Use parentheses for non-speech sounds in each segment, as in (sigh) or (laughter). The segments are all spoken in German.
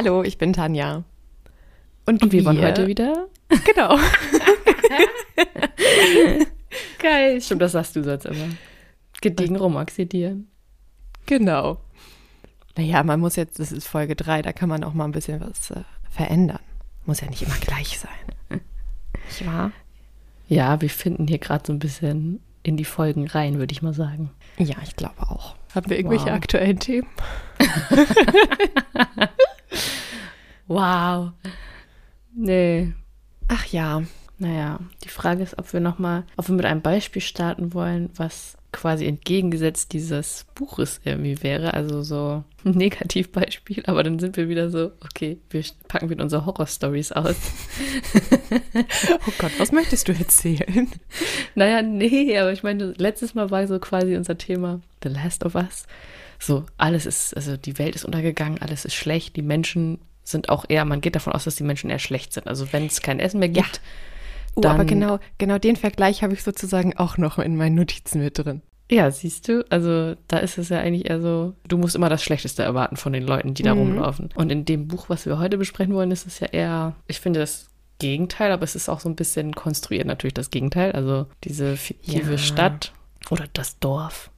Hallo, ich bin Tanja. Und, Und wir, wollen heute wieder. Genau. (laughs) Geil. Stimmt, das sagst du sonst immer. Gediegen rumoxidieren. Genau. Naja, man muss jetzt, das ist Folge 3, da kann man auch mal ein bisschen was äh, verändern. Muss ja nicht immer gleich sein. Nicht wahr? Ja, wir finden hier gerade so ein bisschen in die Folgen rein, würde ich mal sagen. Ja, ich glaube auch. Haben wir irgendwelche wow. aktuellen Themen? (laughs) (laughs) wow. Nee. Ach ja. Naja, die Frage ist, ob wir nochmal, ob wir mit einem Beispiel starten wollen, was quasi entgegengesetzt dieses Buches irgendwie wäre. Also so ein (laughs) Negativbeispiel, aber dann sind wir wieder so, okay, wir packen wieder unsere Horror-Stories aus. (laughs) oh Gott, was möchtest du erzählen? Naja, nee, aber ich meine, letztes Mal war so quasi unser Thema The Last of Us. So, alles ist, also die Welt ist untergegangen, alles ist schlecht, die Menschen sind auch eher, man geht davon aus, dass die Menschen eher schlecht sind. Also wenn es kein Essen mehr gibt, ja Oh, dann, aber genau, genau den Vergleich habe ich sozusagen auch noch in meinen Notizen mit drin. Ja, siehst du, also da ist es ja eigentlich eher so, du musst immer das Schlechteste erwarten von den Leuten, die da mhm. rumlaufen. Und in dem Buch, was wir heute besprechen wollen, ist es ja eher, ich finde das Gegenteil, aber es ist auch so ein bisschen konstruiert natürlich das Gegenteil. Also diese fiktive ja. Stadt oder das Dorf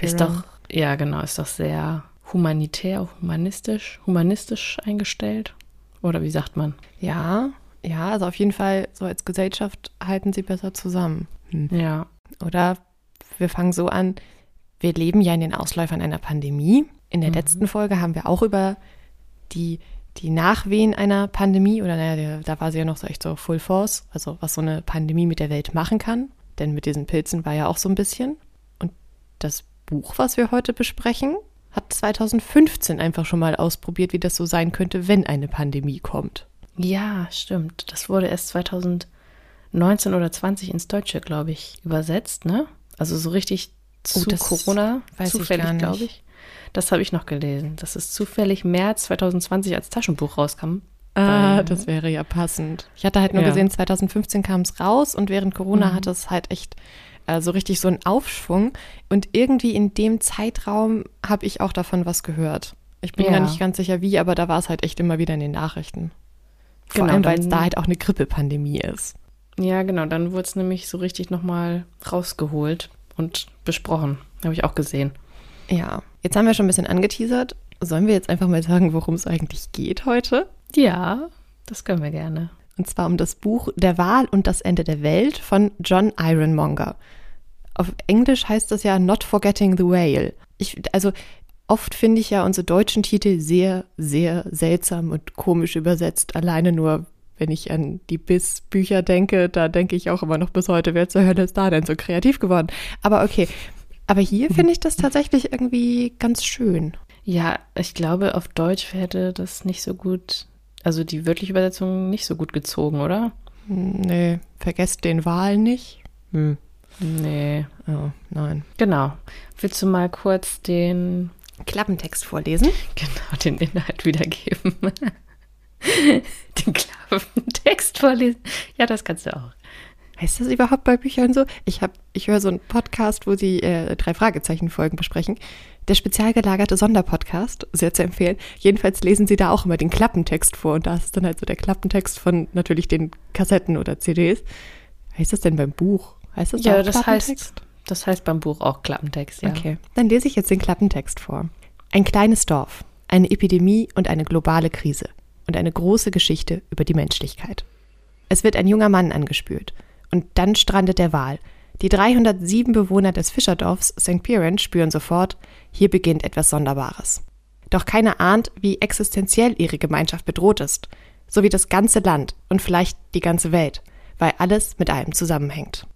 ist doch, ja genau, ist doch sehr humanitär, humanistisch, humanistisch eingestellt. Oder wie sagt man? Ja, ja, also auf jeden Fall, so als Gesellschaft halten sie besser zusammen. Hm. Ja. Oder wir fangen so an, wir leben ja in den Ausläufern einer Pandemie. In der mhm. letzten Folge haben wir auch über die, die Nachwehen einer Pandemie, oder naja, da war sie ja noch so echt so Full Force, also was so eine Pandemie mit der Welt machen kann. Denn mit diesen Pilzen war ja auch so ein bisschen. Und das Buch, was wir heute besprechen, hat 2015 einfach schon mal ausprobiert, wie das so sein könnte, wenn eine Pandemie kommt. Ja, stimmt. Das wurde erst 2019 oder 20 ins Deutsche, glaube ich, übersetzt, ne? Also so richtig oh, zu oh, Corona, weiß zufällig, glaube ich. Das habe ich noch gelesen, dass es zufällig März 2020 als Taschenbuch rauskam. Ah, das wäre ja passend. Ich hatte halt nur ja. gesehen, 2015 kam es raus und während Corona mhm. hatte es halt echt äh, so richtig so einen Aufschwung. Und irgendwie in dem Zeitraum habe ich auch davon was gehört. Ich bin ja. gar nicht ganz sicher wie, aber da war es halt echt immer wieder in den Nachrichten. Vor genau, allem, weil es da halt auch eine Grippepandemie ist. Ja, genau. Dann wurde es nämlich so richtig nochmal rausgeholt und besprochen. Habe ich auch gesehen. Ja, jetzt haben wir schon ein bisschen angeteasert. Sollen wir jetzt einfach mal sagen, worum es eigentlich geht heute? Ja, das können wir gerne. Und zwar um das Buch Der Wahl und das Ende der Welt von John Ironmonger. Auf Englisch heißt das ja Not Forgetting the Whale. Ich, also Oft finde ich ja unsere deutschen Titel sehr, sehr seltsam und komisch übersetzt. Alleine nur, wenn ich an die Biss-Bücher denke, da denke ich auch immer noch bis heute, wer zur Hölle ist da denn so kreativ geworden? Aber okay. Aber hier finde ich das tatsächlich irgendwie ganz schön. Ja, ich glaube, auf Deutsch hätte das nicht so gut, also die wörtliche Übersetzung nicht so gut gezogen, oder? Nee, vergesst den Wahl nicht. Hm. Nee. Oh, nein. Genau. Willst du mal kurz den Klappentext vorlesen. Genau, den Inhalt wiedergeben. (laughs) den Klappentext vorlesen. Ja, das kannst du auch. Heißt das überhaupt bei Büchern so? Ich, ich höre so einen Podcast, wo sie äh, drei Fragezeichen-Folgen besprechen. Der spezial gelagerte Sonderpodcast, sehr zu empfehlen. Jedenfalls lesen sie da auch immer den Klappentext vor und da ist dann halt so der Klappentext von natürlich den Kassetten oder CDs. Heißt das denn beim Buch? Heißt das ja, das heißt das heißt beim Buch auch Klappentext, ja. Okay, dann lese ich jetzt den Klappentext vor. Ein kleines Dorf, eine Epidemie und eine globale Krise und eine große Geschichte über die Menschlichkeit. Es wird ein junger Mann angespült und dann strandet der Wal. Die 307 Bewohner des Fischerdorfs St. Piran spüren sofort, hier beginnt etwas Sonderbares. Doch keiner ahnt, wie existenziell ihre Gemeinschaft bedroht ist, so wie das ganze Land und vielleicht die ganze Welt, weil alles mit allem zusammenhängt.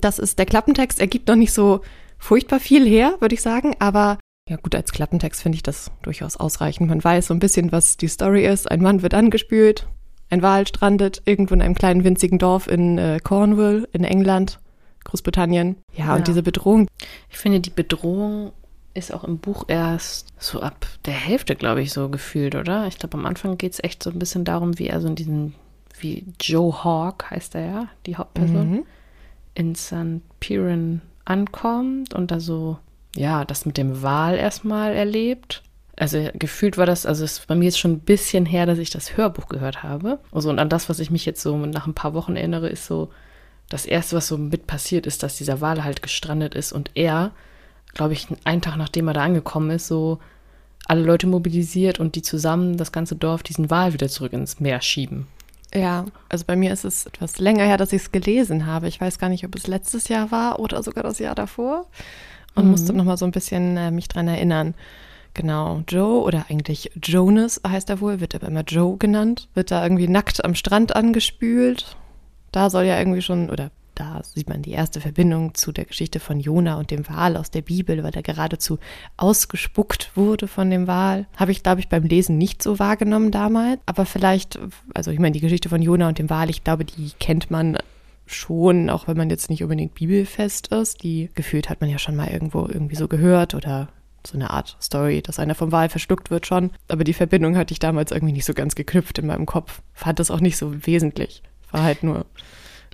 Das ist der Klappentext. Er gibt noch nicht so furchtbar viel her, würde ich sagen, aber ja gut, als Klappentext finde ich das durchaus ausreichend. Man weiß so ein bisschen, was die Story ist. Ein Mann wird angespült, ein Wal strandet irgendwo in einem kleinen winzigen Dorf in äh, Cornwall in England, Großbritannien. Ja, ja, und diese Bedrohung. Ich finde, die Bedrohung ist auch im Buch erst so ab der Hälfte, glaube ich, so gefühlt, oder? Ich glaube, am Anfang geht es echt so ein bisschen darum, wie er so in diesen, wie Joe Hawk heißt er ja, die Hauptperson. Mhm in St. Piran ankommt und da so ja, das mit dem Wal erstmal erlebt. Also gefühlt war das, also es ist bei mir jetzt schon ein bisschen her, dass ich das Hörbuch gehört habe. Also und an das, was ich mich jetzt so nach ein paar Wochen erinnere, ist so, das erste, was so mit passiert ist, dass dieser Wal halt gestrandet ist und er, glaube ich, einen Tag nachdem er da angekommen ist, so alle Leute mobilisiert und die zusammen das ganze Dorf diesen Wal wieder zurück ins Meer schieben. Ja, also bei mir ist es etwas länger her, dass ich es gelesen habe. Ich weiß gar nicht, ob es letztes Jahr war oder sogar das Jahr davor. Und mhm. musste nochmal so ein bisschen äh, mich dran erinnern. Genau, Joe oder eigentlich Jonas heißt er wohl, wird aber immer Joe genannt, wird da irgendwie nackt am Strand angespült. Da soll ja irgendwie schon, oder da sieht man die erste Verbindung zu der Geschichte von Jona und dem Wal aus der Bibel, weil er geradezu ausgespuckt wurde von dem Wal. Habe ich, glaube ich, beim Lesen nicht so wahrgenommen damals. Aber vielleicht, also ich meine, die Geschichte von Jona und dem Wal, ich glaube, die kennt man schon, auch wenn man jetzt nicht unbedingt bibelfest ist. Die gefühlt hat man ja schon mal irgendwo irgendwie so gehört oder so eine Art Story, dass einer vom Wal verschluckt wird schon. Aber die Verbindung hatte ich damals irgendwie nicht so ganz geknüpft in meinem Kopf. Fand das auch nicht so wesentlich. War halt nur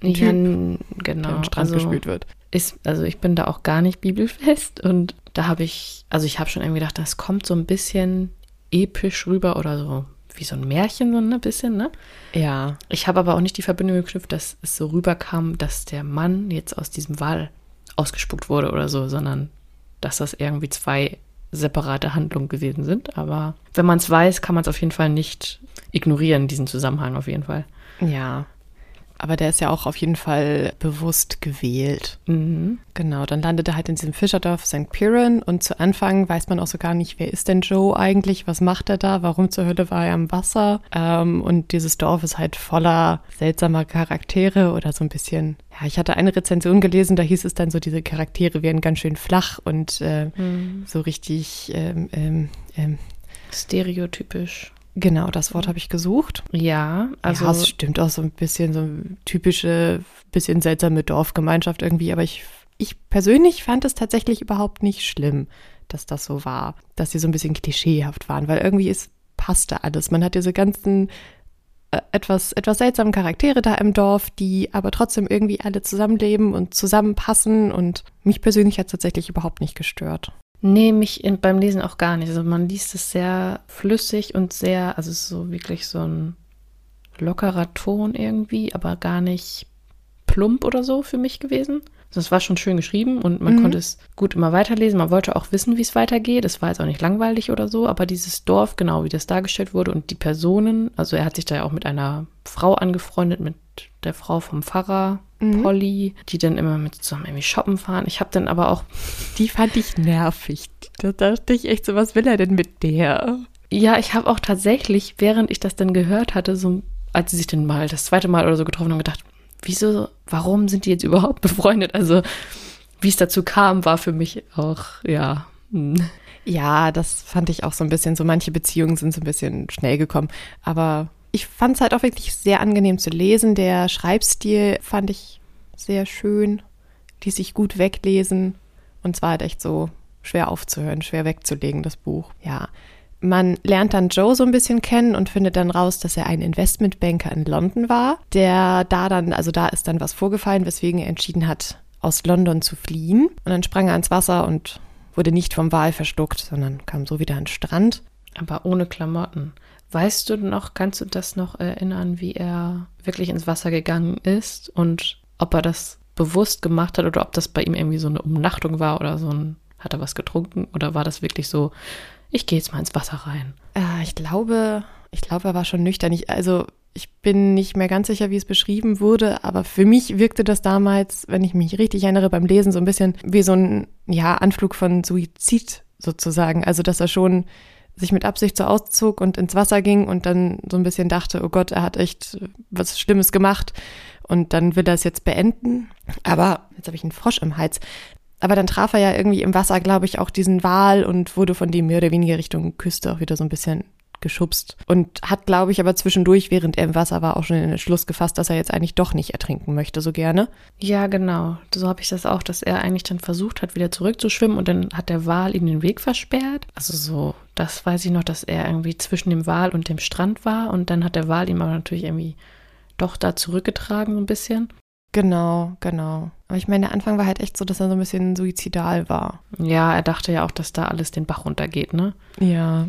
ein ja, typ, genau. der am Strand also, gespült wird. Ist, also ich bin da auch gar nicht bibelfest und da habe ich, also ich habe schon irgendwie gedacht, das kommt so ein bisschen episch rüber oder so wie so ein Märchen, so ein bisschen, ne? Ja. Ich habe aber auch nicht die Verbindung geknüpft, dass es so rüberkam, dass der Mann jetzt aus diesem Wal ausgespuckt wurde oder so, sondern dass das irgendwie zwei separate Handlungen gewesen sind. Aber wenn man es weiß, kann man es auf jeden Fall nicht ignorieren, diesen Zusammenhang auf jeden Fall. Ja, aber der ist ja auch auf jeden Fall bewusst gewählt. Mhm. Genau, dann landet er halt in diesem Fischerdorf St. Piran und zu Anfang weiß man auch so gar nicht, wer ist denn Joe eigentlich, was macht er da, warum zur Hölle war er am Wasser. Ähm, und dieses Dorf ist halt voller seltsamer Charaktere oder so ein bisschen. Ja, ich hatte eine Rezension gelesen, da hieß es dann so, diese Charaktere wären ganz schön flach und äh, mhm. so richtig ähm, ähm, ähm stereotypisch. Genau, das Wort habe ich gesucht. Ja, also. Ja, es stimmt auch so ein bisschen, so ein typische, bisschen seltsame Dorfgemeinschaft irgendwie, aber ich, ich persönlich fand es tatsächlich überhaupt nicht schlimm, dass das so war, dass sie so ein bisschen klischeehaft waren, weil irgendwie es passte alles. Man hat diese ganzen äh, etwas, etwas seltsamen Charaktere da im Dorf, die aber trotzdem irgendwie alle zusammenleben und zusammenpassen und mich persönlich hat es tatsächlich überhaupt nicht gestört. Nee, mich in, beim Lesen auch gar nicht. Also man liest es sehr flüssig und sehr, also so wirklich so ein lockerer Ton irgendwie, aber gar nicht plump oder so für mich gewesen. Also es war schon schön geschrieben und man mhm. konnte es gut immer weiterlesen. Man wollte auch wissen, wie es weitergeht. Es war jetzt auch nicht langweilig oder so, aber dieses Dorf, genau wie das dargestellt wurde und die Personen, also er hat sich da ja auch mit einer Frau angefreundet, mit der Frau vom Pfarrer, mhm. Polly, die dann immer mit zusammen irgendwie shoppen fahren. Ich habe dann aber auch. Die fand ich nervig. Da dachte ich echt so, was will er denn mit der? Ja, ich habe auch tatsächlich, während ich das dann gehört hatte, so, als sie sich dann mal das zweite Mal oder so getroffen haben, gedacht, wieso, warum sind die jetzt überhaupt (laughs) befreundet? Also, wie es dazu kam, war für mich auch, ja. Hm. Ja, das fand ich auch so ein bisschen. So manche Beziehungen sind so ein bisschen schnell gekommen. Aber ich fand es halt auch wirklich sehr angenehm zu lesen. Der Schreibstil fand ich sehr schön, ließ sich gut weglesen und zwar halt echt so schwer aufzuhören, schwer wegzulegen, das Buch. Ja. Man lernt dann Joe so ein bisschen kennen und findet dann raus, dass er ein Investmentbanker in London war, der da dann, also da ist dann was vorgefallen, weswegen er entschieden hat, aus London zu fliehen. Und dann sprang er ins Wasser und wurde nicht vom Wal verschluckt, sondern kam so wieder an den Strand. Aber ohne Klamotten. Weißt du noch, kannst du das noch erinnern, wie er wirklich ins Wasser gegangen ist und ob er das bewusst gemacht hat oder ob das bei ihm irgendwie so eine Umnachtung war oder so ein, hat er was getrunken oder war das wirklich so, ich gehe jetzt mal ins Wasser rein? Äh, ich glaube, ich glaube, er war schon nüchtern. Ich, also ich bin nicht mehr ganz sicher, wie es beschrieben wurde, aber für mich wirkte das damals, wenn ich mich richtig erinnere, beim Lesen so ein bisschen wie so ein ja, Anflug von Suizid sozusagen. Also, dass er schon sich mit Absicht so auszog und ins Wasser ging und dann so ein bisschen dachte, oh Gott, er hat echt was Schlimmes gemacht und dann will er es jetzt beenden. Aber jetzt habe ich einen Frosch im Hals. Aber dann traf er ja irgendwie im Wasser, glaube ich, auch diesen Wal und wurde von dem mehr oder weniger Richtung Küste auch wieder so ein bisschen geschubst und hat, glaube ich, aber zwischendurch, während er im Wasser war, auch schon den Entschluss gefasst, dass er jetzt eigentlich doch nicht ertrinken möchte, so gerne. Ja, genau. So habe ich das auch, dass er eigentlich dann versucht hat, wieder zurückzuschwimmen und dann hat der Wal ihm den Weg versperrt. Also so, das weiß ich noch, dass er irgendwie zwischen dem Wal und dem Strand war und dann hat der Wal ihm aber natürlich irgendwie doch da zurückgetragen so ein bisschen. Genau, genau. Aber ich meine, der Anfang war halt echt so, dass er so ein bisschen suizidal war. Ja, er dachte ja auch, dass da alles den Bach runtergeht, ne? Ja.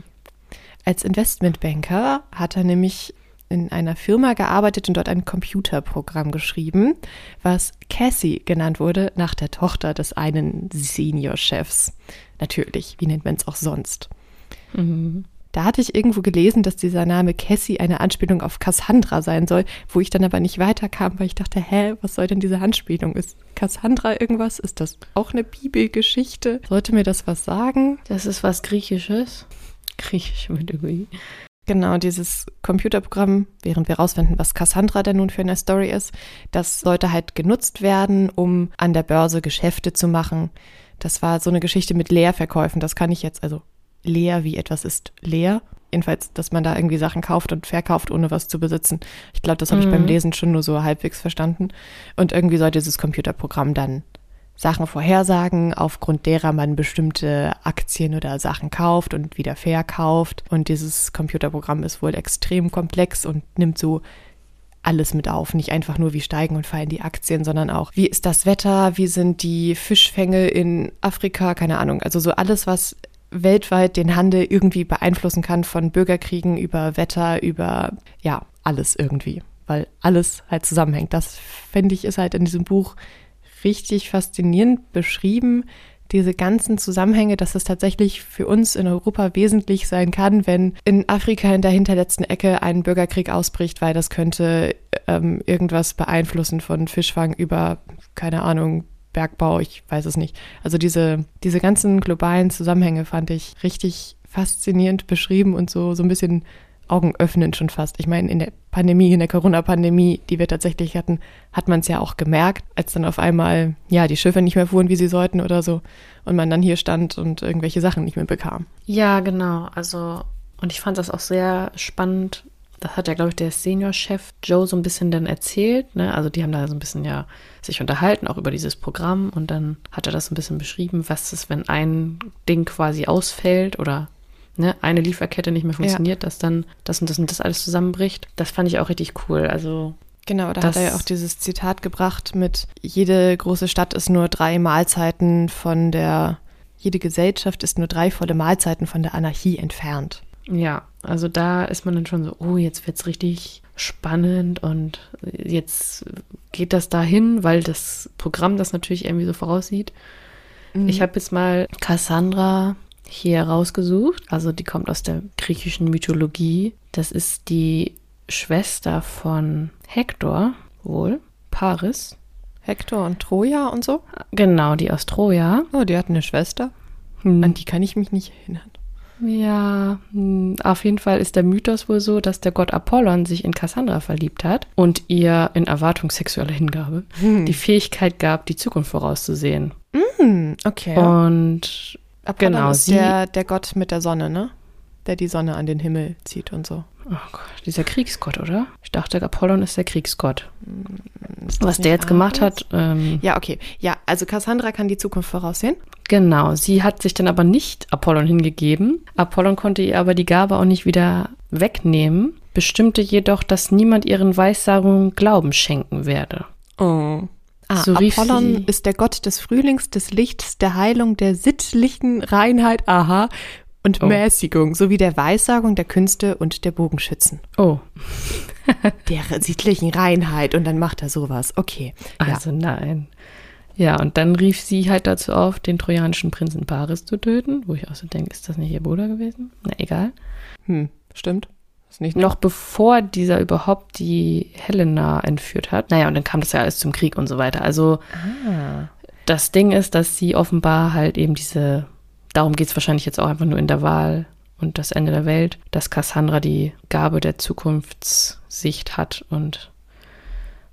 Als Investmentbanker hat er nämlich in einer Firma gearbeitet und dort ein Computerprogramm geschrieben, was Cassie genannt wurde, nach der Tochter des einen Senior-Chefs. Natürlich, wie nennt man es auch sonst? Mhm. Da hatte ich irgendwo gelesen, dass dieser Name Cassie eine Anspielung auf Cassandra sein soll, wo ich dann aber nicht weiterkam, weil ich dachte, hä, was soll denn diese Anspielung? Ist Cassandra irgendwas? Ist das auch eine Bibelgeschichte? Sollte mir das was sagen? Das ist was Griechisches. Griechische Mythologie. Genau, dieses Computerprogramm, während wir rausfinden, was Cassandra denn nun für eine Story ist, das sollte halt genutzt werden, um an der Börse Geschäfte zu machen. Das war so eine Geschichte mit Leerverkäufen. Das kann ich jetzt, also leer, wie etwas ist leer. Jedenfalls, dass man da irgendwie Sachen kauft und verkauft, ohne was zu besitzen. Ich glaube, das habe mhm. ich beim mhm. Lesen schon nur so halbwegs verstanden. Und irgendwie sollte dieses Computerprogramm dann Sachen vorhersagen, aufgrund derer man bestimmte Aktien oder Sachen kauft und wieder verkauft. Und dieses Computerprogramm ist wohl extrem komplex und nimmt so alles mit auf. Nicht einfach nur, wie steigen und fallen die Aktien, sondern auch, wie ist das Wetter, wie sind die Fischfänge in Afrika, keine Ahnung. Also so alles, was weltweit den Handel irgendwie beeinflussen kann, von Bürgerkriegen über Wetter, über, ja, alles irgendwie. Weil alles halt zusammenhängt. Das, finde ich, ist halt in diesem Buch richtig faszinierend beschrieben, diese ganzen Zusammenhänge, dass es tatsächlich für uns in Europa wesentlich sein kann, wenn in Afrika in der hinterletzten Ecke ein Bürgerkrieg ausbricht, weil das könnte ähm, irgendwas beeinflussen von Fischfang über, keine Ahnung, Bergbau, ich weiß es nicht. Also diese, diese ganzen globalen Zusammenhänge fand ich richtig faszinierend beschrieben und so, so ein bisschen Augen öffnen schon fast. Ich meine, in der Pandemie, in der Corona-Pandemie, die wir tatsächlich hatten, hat man es ja auch gemerkt, als dann auf einmal, ja, die Schiffe nicht mehr fuhren, wie sie sollten oder so. Und man dann hier stand und irgendwelche Sachen nicht mehr bekam. Ja, genau. Also, und ich fand das auch sehr spannend. Das hat ja, glaube ich, der Senior-Chef Joe so ein bisschen dann erzählt. Ne? Also, die haben da so ein bisschen ja sich unterhalten, auch über dieses Programm. Und dann hat er das ein bisschen beschrieben, was ist, wenn ein Ding quasi ausfällt oder ne, eine Lieferkette nicht mehr funktioniert, ja. dass dann das und das und das alles zusammenbricht. Das fand ich auch richtig cool. Also Genau, da hat er ja auch dieses Zitat gebracht mit, jede große Stadt ist nur drei Mahlzeiten von der, jede Gesellschaft ist nur drei volle Mahlzeiten von der Anarchie entfernt. Ja, also da ist man dann schon so, oh, jetzt wird es richtig spannend und jetzt geht das dahin, weil das Programm das natürlich irgendwie so voraussieht. Mhm. Ich habe jetzt mal Cassandra hier rausgesucht. Also die kommt aus der griechischen Mythologie. Das ist die Schwester von Hektor, wohl, Paris. Hektor und Troja und so? Genau, die aus Troja. Oh, die hat eine Schwester. Hm. An die kann ich mich nicht erinnern. Ja, hm, auf jeden Fall ist der Mythos wohl so, dass der Gott Apollon sich in Cassandra verliebt hat und ihr in Erwartung sexueller Hingabe hm. die Fähigkeit gab, die Zukunft vorauszusehen. Mm, okay. Und Apollon genau, ist der, der Gott mit der Sonne, ne? Der die Sonne an den Himmel zieht und so. Oh Gott, dieser Kriegsgott, oder? Ich dachte, Apollon ist der Kriegsgott. Hm, Was der jetzt gemacht hat. Ähm, ja, okay. Ja, also Cassandra kann die Zukunft voraussehen. Genau, sie hat sich dann aber nicht Apollon hingegeben. Apollon konnte ihr aber die Gabe auch nicht wieder wegnehmen, bestimmte jedoch, dass niemand ihren Weissagungen Glauben schenken werde. Oh. Ah, so Apollon ist der Gott des Frühlings, des Lichts, der Heilung, der sittlichen Reinheit, aha, und oh. Mäßigung, sowie der Weissagung der Künste und der Bogenschützen. Oh. (laughs) der sittlichen Reinheit und dann macht er sowas. Okay. Also ja. nein. Ja, und dann rief sie halt dazu auf, den trojanischen Prinzen Paris zu töten, wo ich auch so denke, ist das nicht ihr Bruder gewesen? Na egal. Hm, stimmt. Ist nicht noch bevor dieser überhaupt die Helena entführt hat. Naja, und dann kam das ja alles zum Krieg und so weiter. Also ah. das Ding ist, dass sie offenbar halt eben diese, darum geht es wahrscheinlich jetzt auch einfach nur in der Wahl und das Ende der Welt, dass Cassandra die Gabe der Zukunftssicht hat und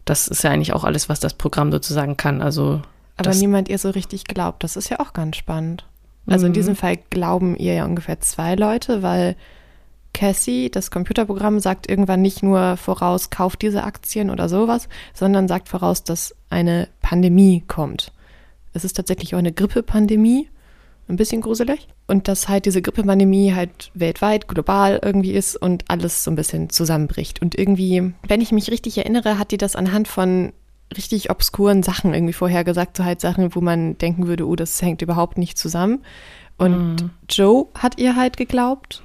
das ist ja eigentlich auch alles, was das Programm sozusagen kann. Also aber niemand ihr so richtig glaubt. Das ist ja auch ganz spannend. Also in mhm. diesem Fall glauben ihr ja ungefähr zwei Leute, weil Cassie, das Computerprogramm, sagt irgendwann nicht nur voraus, kauft diese Aktien oder sowas, sondern sagt voraus, dass eine Pandemie kommt. Es ist tatsächlich auch eine Grippepandemie, ein bisschen gruselig. Und dass halt diese Grippepandemie halt weltweit, global irgendwie ist und alles so ein bisschen zusammenbricht. Und irgendwie, wenn ich mich richtig erinnere, hat die das anhand von richtig obskuren Sachen irgendwie vorhergesagt, so halt Sachen, wo man denken würde, oh, das hängt überhaupt nicht zusammen. Und mhm. Joe hat ihr halt geglaubt.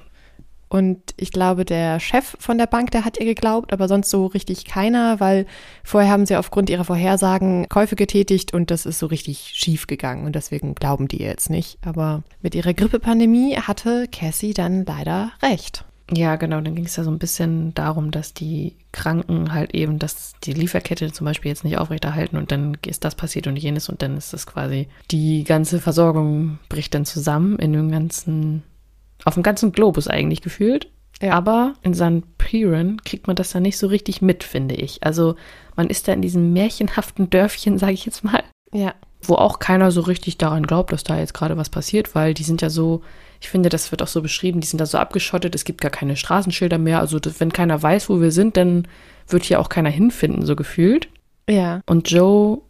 Und ich glaube, der Chef von der Bank, der hat ihr geglaubt, aber sonst so richtig keiner, weil vorher haben sie aufgrund ihrer Vorhersagen Käufe getätigt und das ist so richtig schief gegangen und deswegen glauben die ihr jetzt nicht. Aber mit ihrer Grippepandemie hatte Cassie dann leider recht. Ja, genau. Dann ging es ja so ein bisschen darum, dass die Kranken halt eben, dass die Lieferkette zum Beispiel jetzt nicht aufrechterhalten und dann ist das passiert und jenes und dann ist das quasi, die ganze Versorgung bricht dann zusammen in dem ganzen, auf dem ganzen Globus eigentlich gefühlt. Ja. Aber in St. Piran kriegt man das dann nicht so richtig mit, finde ich. Also man ist da in diesem märchenhaften Dörfchen, (laughs) sage ich jetzt mal. Ja. Wo auch keiner so richtig daran glaubt, dass da jetzt gerade was passiert, weil die sind ja so ich finde, das wird auch so beschrieben, die sind da so abgeschottet, es gibt gar keine Straßenschilder mehr. Also wenn keiner weiß, wo wir sind, dann wird hier auch keiner hinfinden, so gefühlt. Ja. Und Joe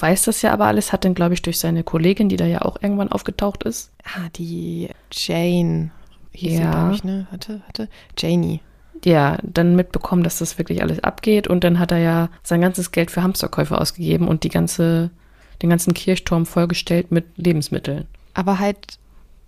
weiß das ja aber alles, hat dann, glaube ich, durch seine Kollegin, die da ja auch irgendwann aufgetaucht ist. Ah, die Jane hieß ja. glaube ich, ne? Hatte, hatte. Janie. Ja, dann mitbekommen, dass das wirklich alles abgeht. Und dann hat er ja sein ganzes Geld für Hamsterkäufe ausgegeben und die ganze, den ganzen Kirchturm vollgestellt mit Lebensmitteln. Aber halt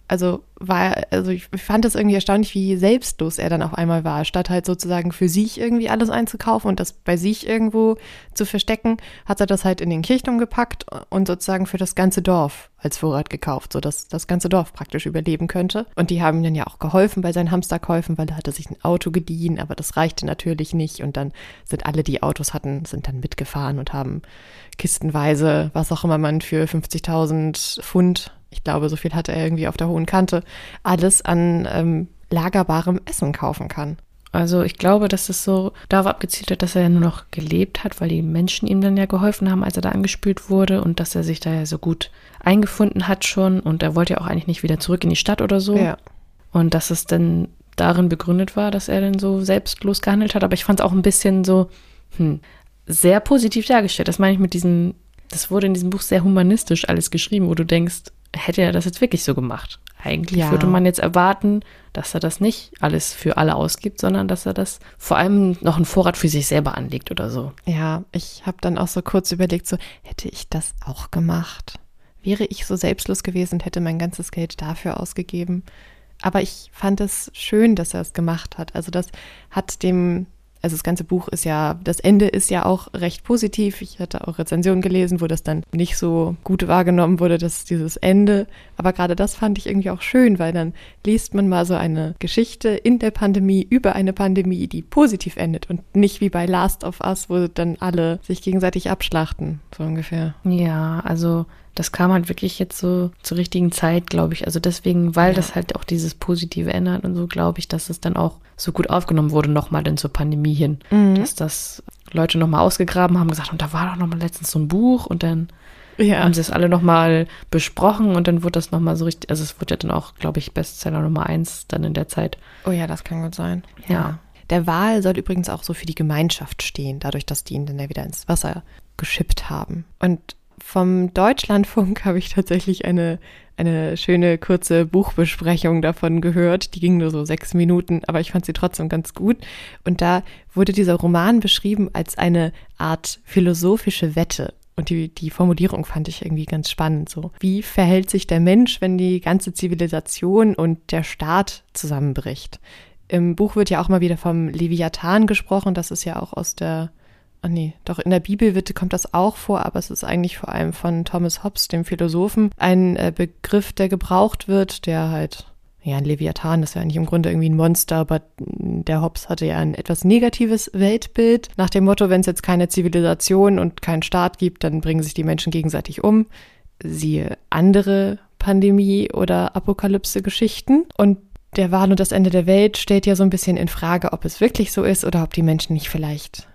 also war, also ich fand das irgendwie erstaunlich, wie selbstlos er dann auf einmal war. Statt halt sozusagen für sich irgendwie alles einzukaufen und das bei sich irgendwo zu verstecken, hat er das halt in den Kirchturm gepackt und sozusagen für das ganze Dorf als Vorrat gekauft, sodass das ganze Dorf praktisch überleben könnte. Und die haben ihm dann ja auch geholfen bei seinen Hamsterkäufen, weil er hatte sich ein Auto geliehen, aber das reichte natürlich nicht. Und dann sind alle, die Autos hatten, sind dann mitgefahren und haben kistenweise, was auch immer man für 50.000 Pfund ich glaube, so viel hatte er irgendwie auf der hohen Kante, alles an ähm, lagerbarem Essen kaufen kann. Also ich glaube, dass es so darauf abgezielt hat, dass er ja nur noch gelebt hat, weil die Menschen ihm dann ja geholfen haben, als er da angespült wurde und dass er sich da ja so gut eingefunden hat schon und er wollte ja auch eigentlich nicht wieder zurück in die Stadt oder so. Ja. Und dass es dann darin begründet war, dass er dann so selbstlos gehandelt hat. Aber ich fand es auch ein bisschen so hm, sehr positiv dargestellt. Das meine ich mit diesem, das wurde in diesem Buch sehr humanistisch alles geschrieben, wo du denkst, hätte er das jetzt wirklich so gemacht. Eigentlich ja. würde man jetzt erwarten, dass er das nicht alles für alle ausgibt, sondern dass er das vor allem noch einen Vorrat für sich selber anlegt oder so. Ja, ich habe dann auch so kurz überlegt, so hätte ich das auch gemacht? Wäre ich so selbstlos gewesen und hätte mein ganzes Geld dafür ausgegeben? Aber ich fand es schön, dass er es gemacht hat. Also das hat dem also das ganze Buch ist ja, das Ende ist ja auch recht positiv. Ich hatte auch Rezensionen gelesen, wo das dann nicht so gut wahrgenommen wurde, dass dieses Ende. Aber gerade das fand ich irgendwie auch schön, weil dann liest man mal so eine Geschichte in der Pandemie über eine Pandemie, die positiv endet und nicht wie bei Last of Us, wo dann alle sich gegenseitig abschlachten, so ungefähr. Ja, also das kam halt wirklich jetzt so zur richtigen Zeit, glaube ich. Also deswegen, weil ja. das halt auch dieses Positive ändert und so, glaube ich, dass es dann auch so gut aufgenommen wurde, nochmal dann zur Pandemie hin. Mhm. Dass das Leute nochmal ausgegraben haben, gesagt, und da war doch nochmal letztens so ein Buch und dann ja. haben sie es alle nochmal besprochen und dann wurde das nochmal so richtig, also es wurde ja dann auch, glaube ich, Bestseller Nummer eins dann in der Zeit. Oh ja, das kann gut sein. Ja. ja. Der Wal soll übrigens auch so für die Gemeinschaft stehen, dadurch, dass die ihn dann ja wieder ins Wasser geschippt haben. Und vom Deutschlandfunk (laughs) habe ich tatsächlich eine, eine schöne kurze Buchbesprechung davon gehört. Die ging nur so sechs Minuten, aber ich fand sie trotzdem ganz gut. Und da wurde dieser Roman beschrieben als eine Art philosophische Wette. Und die, die Formulierung fand ich irgendwie ganz spannend. So, wie verhält sich der Mensch, wenn die ganze Zivilisation und der Staat zusammenbricht? Im Buch wird ja auch mal wieder vom Leviathan gesprochen. Das ist ja auch aus der Ach nee, doch in der Bibel wird, kommt das auch vor, aber es ist eigentlich vor allem von Thomas Hobbes, dem Philosophen, ein äh, Begriff, der gebraucht wird, der halt, ja, ein Leviathan ist ja eigentlich im Grunde irgendwie ein Monster, aber der Hobbes hatte ja ein etwas negatives Weltbild. Nach dem Motto, wenn es jetzt keine Zivilisation und keinen Staat gibt, dann bringen sich die Menschen gegenseitig um. Siehe andere Pandemie- oder Apokalypse-Geschichten. Und der Wahn und das Ende der Welt stellt ja so ein bisschen in Frage, ob es wirklich so ist oder ob die Menschen nicht vielleicht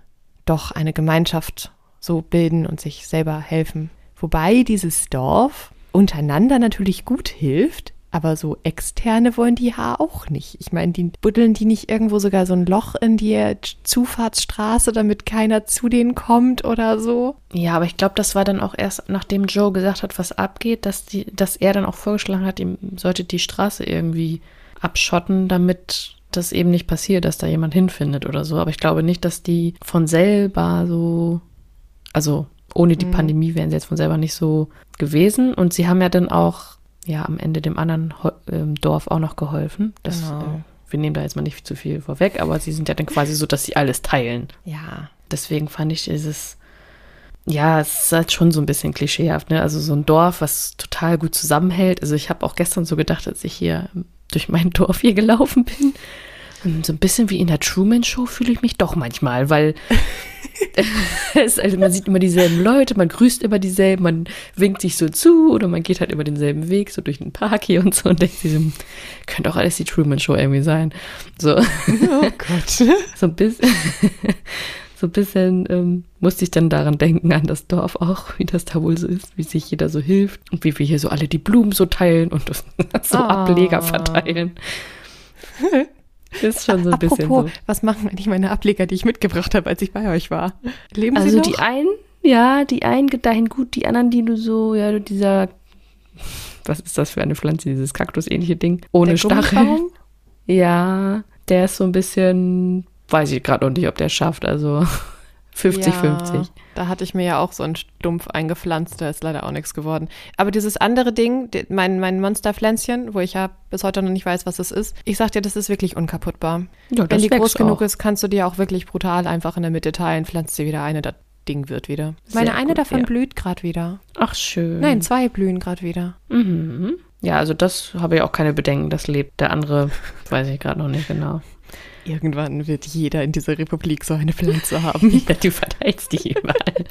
doch eine Gemeinschaft so bilden und sich selber helfen. Wobei dieses Dorf untereinander natürlich gut hilft, aber so externe wollen die ja auch nicht. Ich meine, die buddeln die nicht irgendwo sogar so ein Loch in die Zufahrtsstraße, damit keiner zu denen kommt oder so. Ja, aber ich glaube, das war dann auch erst, nachdem Joe gesagt hat, was abgeht, dass, die, dass er dann auch vorgeschlagen hat, ihm sollte die Straße irgendwie abschotten, damit das eben nicht passiert, dass da jemand hinfindet oder so. Aber ich glaube nicht, dass die von selber so, also ohne die mhm. Pandemie wären sie jetzt von selber nicht so gewesen. Und sie haben ja dann auch, ja, am Ende dem anderen ähm, Dorf auch noch geholfen. Das, genau. äh, wir nehmen da jetzt mal nicht zu viel vorweg, aber sie sind ja dann quasi so, dass sie alles teilen. Ja. Deswegen fand ich dieses, ja, es ist halt schon so ein bisschen klischeehaft, ne? Also so ein Dorf, was total gut zusammenhält. Also ich habe auch gestern so gedacht, als ich hier durch mein (laughs) Dorf hier gelaufen bin. Und so ein bisschen wie in der Truman Show fühle ich mich doch manchmal, weil (laughs) es, also man sieht immer dieselben Leute, man grüßt immer dieselben, man winkt sich so zu oder man geht halt immer denselben Weg, so durch den Park hier und so und denkt sich so, könnte auch alles die Truman Show irgendwie sein. So. Oh Gott. (laughs) so ein bisschen. So ein bisschen ähm, musste ich dann daran denken, an das Dorf auch, wie das da wohl so ist, wie sich jeder so hilft und wie wir hier so alle die Blumen so teilen und (laughs) so oh. Ableger verteilen. (laughs) Ist schon so ein Apropos, bisschen so. Was machen eigentlich meine Ableger, die ich mitgebracht habe, als ich bei euch war? Leben also sie noch? die einen, ja, die einen gedeihen gut, die anderen, die du so, ja, dieser, was ist das für eine Pflanze, dieses Kaktus-ähnliche Ding, ohne Stacheln. Ja, der ist so ein bisschen, weiß ich gerade noch nicht, ob der schafft, also (laughs) 50-50. Ja, da hatte ich mir ja auch so einen Stumpf eingepflanzt, da ist leider auch nichts geworden. Aber dieses andere Ding, mein, mein Monsterpflänzchen, wo ich ja bis heute noch nicht weiß, was es ist, ich sag dir, das ist wirklich unkaputtbar. Ja, Wenn die groß genug ist, kannst du die auch wirklich brutal einfach in der Mitte teilen, pflanzt sie wieder eine, das Ding wird wieder. Sehr Meine eine gut, davon ja. blüht gerade wieder. Ach, schön. Nein, zwei blühen gerade wieder. Mhm. Ja, also das habe ich auch keine Bedenken, das lebt. Der andere (laughs) weiß ich gerade noch nicht genau. Irgendwann wird jeder in dieser Republik so eine Pflanze (laughs) haben. ja, du verteilst die überall.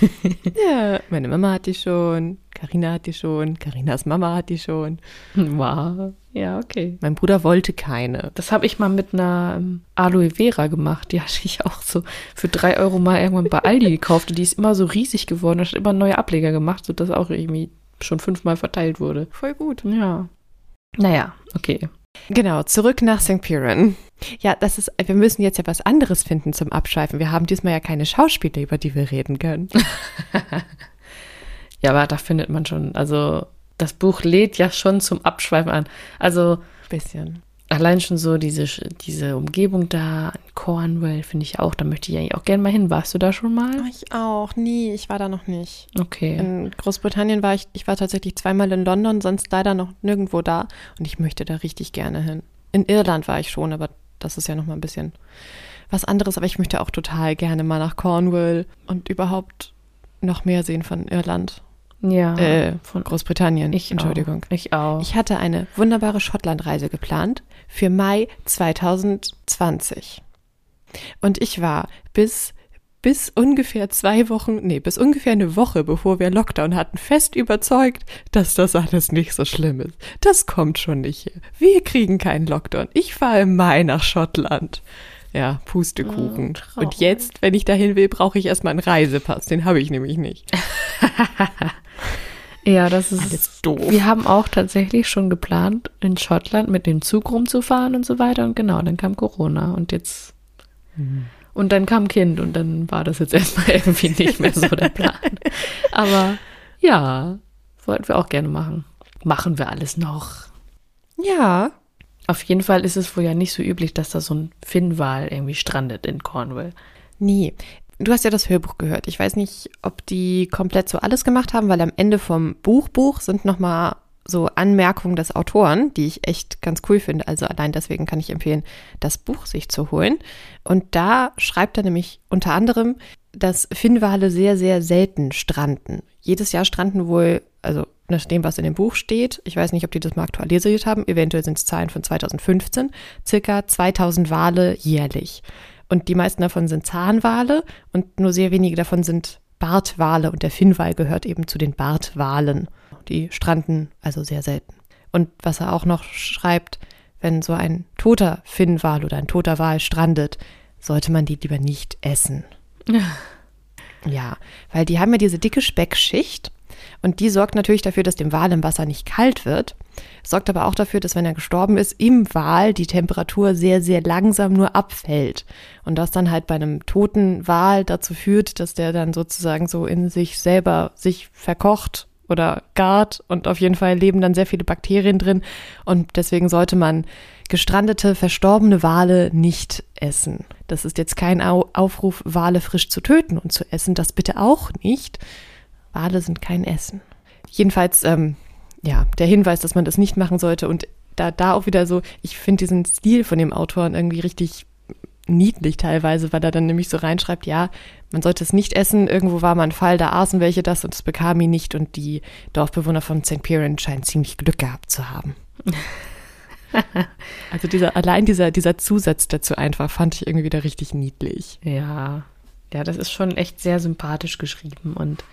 (laughs) ja, meine Mama hat die schon, Karina hat die schon, Karinas Mama hat die schon. Wow. Ja, okay. Mein Bruder wollte keine. Das habe ich mal mit einer ähm, Aloe Vera gemacht. Die hatte ich auch so für drei Euro mal irgendwann bei Aldi gekauft. Und die ist immer so riesig geworden und hat immer neue Ableger gemacht, sodass auch irgendwie schon fünfmal verteilt wurde. Voll gut. Ja. Naja, okay. Genau, zurück nach St. Piran. Ja, das ist, wir müssen jetzt ja was anderes finden zum Abschweifen. Wir haben diesmal ja keine Schauspieler, über die wir reden können. (laughs) ja, aber da findet man schon, also das Buch lädt ja schon zum Abschweifen an. Also. Bisschen allein schon so diese, diese Umgebung da in Cornwall finde ich auch, da möchte ich eigentlich auch gerne mal hin. Warst du da schon mal? Ich auch, nie. Ich war da noch nicht. Okay. In Großbritannien war ich, ich war tatsächlich zweimal in London, sonst leider noch nirgendwo da und ich möchte da richtig gerne hin. In Irland war ich schon, aber das ist ja noch mal ein bisschen was anderes, aber ich möchte auch total gerne mal nach Cornwall und überhaupt noch mehr sehen von Irland. Ja. Äh, von Großbritannien. Ich Entschuldigung. Auch. Ich auch. Ich hatte eine wunderbare Schottlandreise geplant für Mai 2020. Und ich war bis bis ungefähr zwei Wochen, nee, bis ungefähr eine Woche, bevor wir Lockdown hatten, fest überzeugt, dass das alles nicht so schlimm ist. Das kommt schon nicht hier. Wir kriegen keinen Lockdown. Ich fahre im Mai nach Schottland. Ja, Pustekuchen. Oh, Und jetzt, wenn ich dahin will, brauche ich erstmal einen Reisepass. Den habe ich nämlich nicht. (laughs) Ja, das ist Alles doof. Wir haben auch tatsächlich schon geplant, in Schottland mit dem Zug rumzufahren und so weiter. Und genau, dann kam Corona und jetzt. Mhm. Und dann kam Kind und dann war das jetzt (laughs) erstmal irgendwie nicht mehr so der Plan. Aber ja, wollten wir auch gerne machen. Machen wir alles noch. Ja. Auf jeden Fall ist es wohl ja nicht so üblich, dass da so ein Finnwal irgendwie strandet in Cornwall. Nie. Du hast ja das Hörbuch gehört. Ich weiß nicht, ob die komplett so alles gemacht haben, weil am Ende vom Buchbuch sind nochmal so Anmerkungen des Autoren, die ich echt ganz cool finde. Also allein deswegen kann ich empfehlen, das Buch sich zu holen. Und da schreibt er nämlich unter anderem, dass Finnwale sehr, sehr selten stranden. Jedes Jahr stranden wohl, also nach dem, was in dem Buch steht, ich weiß nicht, ob die das mal aktualisiert haben, eventuell sind es Zahlen von 2015, circa 2000 Wale jährlich. Und die meisten davon sind Zahnwale und nur sehr wenige davon sind Bartwale. Und der Finnwal gehört eben zu den Bartwalen. Die stranden also sehr selten. Und was er auch noch schreibt, wenn so ein toter Finnwal oder ein toter Wal strandet, sollte man die lieber nicht essen. Ja. (laughs) Ja, weil die haben ja diese dicke Speckschicht und die sorgt natürlich dafür, dass dem Wal im Wasser nicht kalt wird, sorgt aber auch dafür, dass wenn er gestorben ist, im Wal die Temperatur sehr, sehr langsam nur abfällt. Und das dann halt bei einem toten Wal dazu führt, dass der dann sozusagen so in sich selber sich verkocht oder Gard und auf jeden Fall leben dann sehr viele Bakterien drin und deswegen sollte man gestrandete, verstorbene Wale nicht essen. Das ist jetzt kein Aufruf, Wale frisch zu töten und zu essen, das bitte auch nicht. Wale sind kein Essen. Jedenfalls, ähm, ja, der Hinweis, dass man das nicht machen sollte und da, da auch wieder so, ich finde diesen Stil von dem Autoren irgendwie richtig niedlich teilweise, weil er dann nämlich so reinschreibt, ja, man sollte es nicht essen, irgendwo war mal ein Fall, da aßen welche das und es bekam ihn nicht und die Dorfbewohner von St. Piran scheinen ziemlich Glück gehabt zu haben. (laughs) also dieser, allein dieser, dieser Zusatz dazu einfach fand ich irgendwie wieder richtig niedlich. Ja, ja, das ist schon echt sehr sympathisch geschrieben und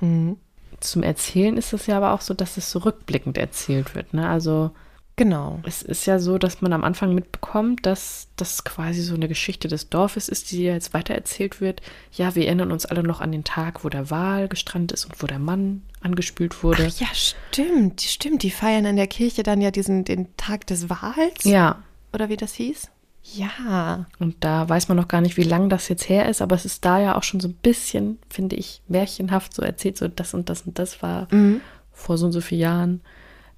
mhm. zum Erzählen ist es ja aber auch so, dass es so rückblickend erzählt wird, ne? Also Genau. Es ist ja so, dass man am Anfang mitbekommt, dass das quasi so eine Geschichte des Dorfes ist, die jetzt weitererzählt wird. Ja, wir erinnern uns alle noch an den Tag, wo der Wal gestrandet ist und wo der Mann angespült wurde. Ach ja, stimmt, stimmt. Die feiern in der Kirche dann ja diesen den Tag des Wals. Ja. Oder wie das hieß? Ja. Und da weiß man noch gar nicht, wie lang das jetzt her ist, aber es ist da ja auch schon so ein bisschen, finde ich, märchenhaft so erzählt, so das und das und das war mhm. vor so und so vielen Jahren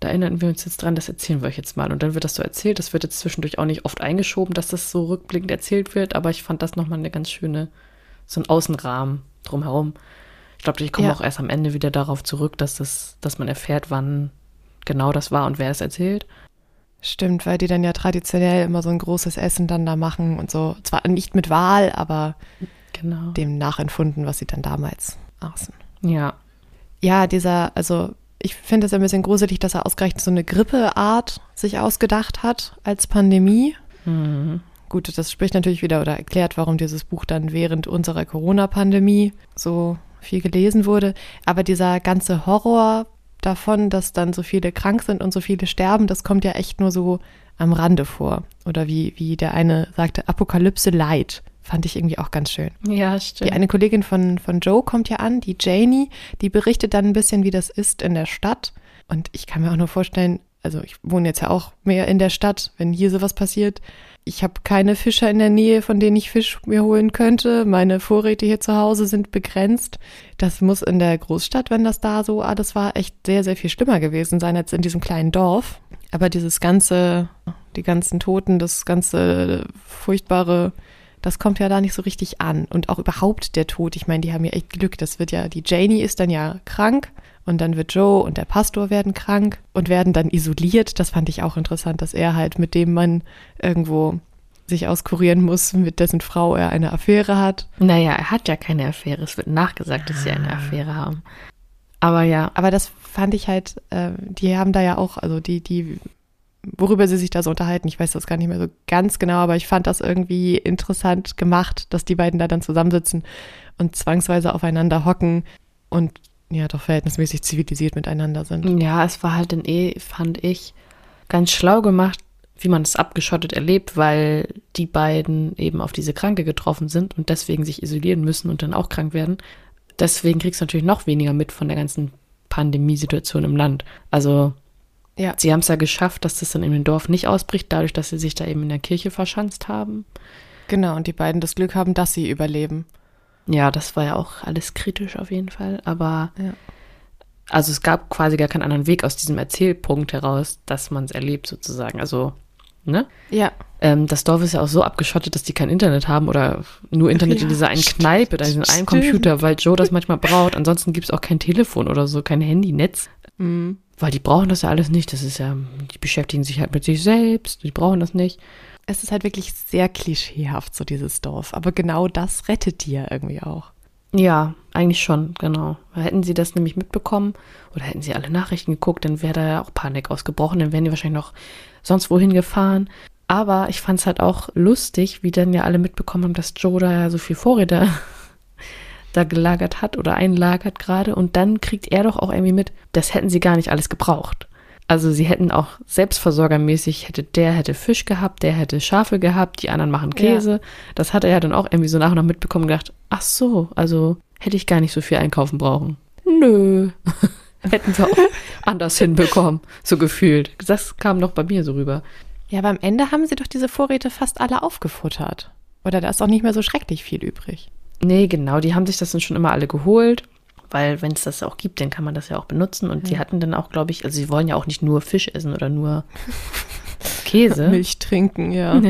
da erinnern wir uns jetzt dran, das erzählen wir euch jetzt mal. Und dann wird das so erzählt. Das wird jetzt zwischendurch auch nicht oft eingeschoben, dass das so rückblickend erzählt wird, aber ich fand das nochmal eine ganz schöne, so ein Außenrahmen drumherum. Ich glaube, ich komme ja. auch erst am Ende wieder darauf zurück, dass das, dass man erfährt, wann genau das war und wer es erzählt. Stimmt, weil die dann ja traditionell immer so ein großes Essen dann da machen und so. Zwar nicht mit Wahl, aber genau. dem nachempfunden, was sie dann damals aßen. Ja. Ja, dieser, also ich finde es ein bisschen gruselig, dass er ausgerechnet so eine Grippeart sich ausgedacht hat als Pandemie. Mhm. Gut, das spricht natürlich wieder oder erklärt, warum dieses Buch dann während unserer Corona-Pandemie so viel gelesen wurde. Aber dieser ganze Horror davon, dass dann so viele krank sind und so viele sterben, das kommt ja echt nur so am Rande vor. Oder wie, wie der eine sagte, Apokalypse Light. Fand ich irgendwie auch ganz schön. Ja, stimmt. Die eine Kollegin von, von Joe kommt ja an, die Janie, die berichtet dann ein bisschen, wie das ist in der Stadt. Und ich kann mir auch nur vorstellen, also ich wohne jetzt ja auch mehr in der Stadt, wenn hier sowas passiert. Ich habe keine Fischer in der Nähe, von denen ich Fisch mir holen könnte. Meine Vorräte hier zu Hause sind begrenzt. Das muss in der Großstadt, wenn das da so alles war, echt sehr, sehr viel schlimmer gewesen sein als in diesem kleinen Dorf. Aber dieses ganze, die ganzen Toten, das ganze furchtbare das kommt ja da nicht so richtig an. Und auch überhaupt der Tod, ich meine, die haben ja echt Glück. Das wird ja, die Janie ist dann ja krank und dann wird Joe und der Pastor werden krank und werden dann isoliert. Das fand ich auch interessant, dass er halt mit dem Mann irgendwo sich auskurieren muss, mit dessen Frau er eine Affäre hat. Naja, er hat ja keine Affäre. Es wird nachgesagt, dass sie eine Affäre haben. Aber ja. Aber das fand ich halt, äh, die haben da ja auch, also die, die worüber sie sich da so unterhalten. Ich weiß das gar nicht mehr so ganz genau, aber ich fand das irgendwie interessant gemacht, dass die beiden da dann zusammensitzen und zwangsweise aufeinander hocken und ja, doch verhältnismäßig zivilisiert miteinander sind. Ja, es war halt dann eh, fand ich, ganz schlau gemacht, wie man es abgeschottet erlebt, weil die beiden eben auf diese Kranke getroffen sind und deswegen sich isolieren müssen und dann auch krank werden. Deswegen kriegst du natürlich noch weniger mit von der ganzen Pandemiesituation im Land. Also ja. Sie haben es ja geschafft, dass das dann in dem Dorf nicht ausbricht, dadurch, dass sie sich da eben in der Kirche verschanzt haben. Genau, und die beiden das Glück haben, dass sie überleben. Ja, das war ja auch alles kritisch auf jeden Fall. Aber ja. also es gab quasi gar keinen anderen Weg aus diesem Erzählpunkt heraus, dass man es erlebt, sozusagen. Also, ne? Ja. Ähm, das Dorf ist ja auch so abgeschottet, dass die kein Internet haben oder nur Internet ja, in dieser einen stimmt, Kneipe, da diesen einen Computer, weil Joe das manchmal braucht. Ansonsten gibt es auch kein Telefon oder so, kein Handynetz. Mhm. Weil die brauchen das ja alles nicht. Das ist ja, die beschäftigen sich halt mit sich selbst, die brauchen das nicht. Es ist halt wirklich sehr klischeehaft, so dieses Dorf. Aber genau das rettet die ja irgendwie auch. Ja, eigentlich schon, genau. Hätten sie das nämlich mitbekommen oder hätten sie alle Nachrichten geguckt, dann wäre da ja auch Panik ausgebrochen. Dann wären die wahrscheinlich noch sonst wohin gefahren. Aber ich fand es halt auch lustig, wie dann ja alle mitbekommen haben, dass Joe da ja so viel Vorräte da gelagert hat oder einlagert gerade. Und dann kriegt er doch auch irgendwie mit, das hätten sie gar nicht alles gebraucht. Also sie hätten auch selbstversorgermäßig, hätte der hätte Fisch gehabt, der hätte Schafe gehabt, die anderen machen Käse. Ja. Das hat er ja dann auch irgendwie so nach und nach mitbekommen und gedacht, ach so, also hätte ich gar nicht so viel einkaufen brauchen. Nö. (laughs) Hätten wir auch anders hinbekommen, so gefühlt. Das kam noch bei mir so rüber. Ja, aber am Ende haben sie doch diese Vorräte fast alle aufgefuttert. Oder da ist auch nicht mehr so schrecklich viel übrig. Nee, genau, die haben sich das dann schon immer alle geholt, weil wenn es das auch gibt, dann kann man das ja auch benutzen. Und ja. die hatten dann auch, glaube ich, also sie wollen ja auch nicht nur Fisch essen oder nur (laughs) Käse. Milch trinken, ja.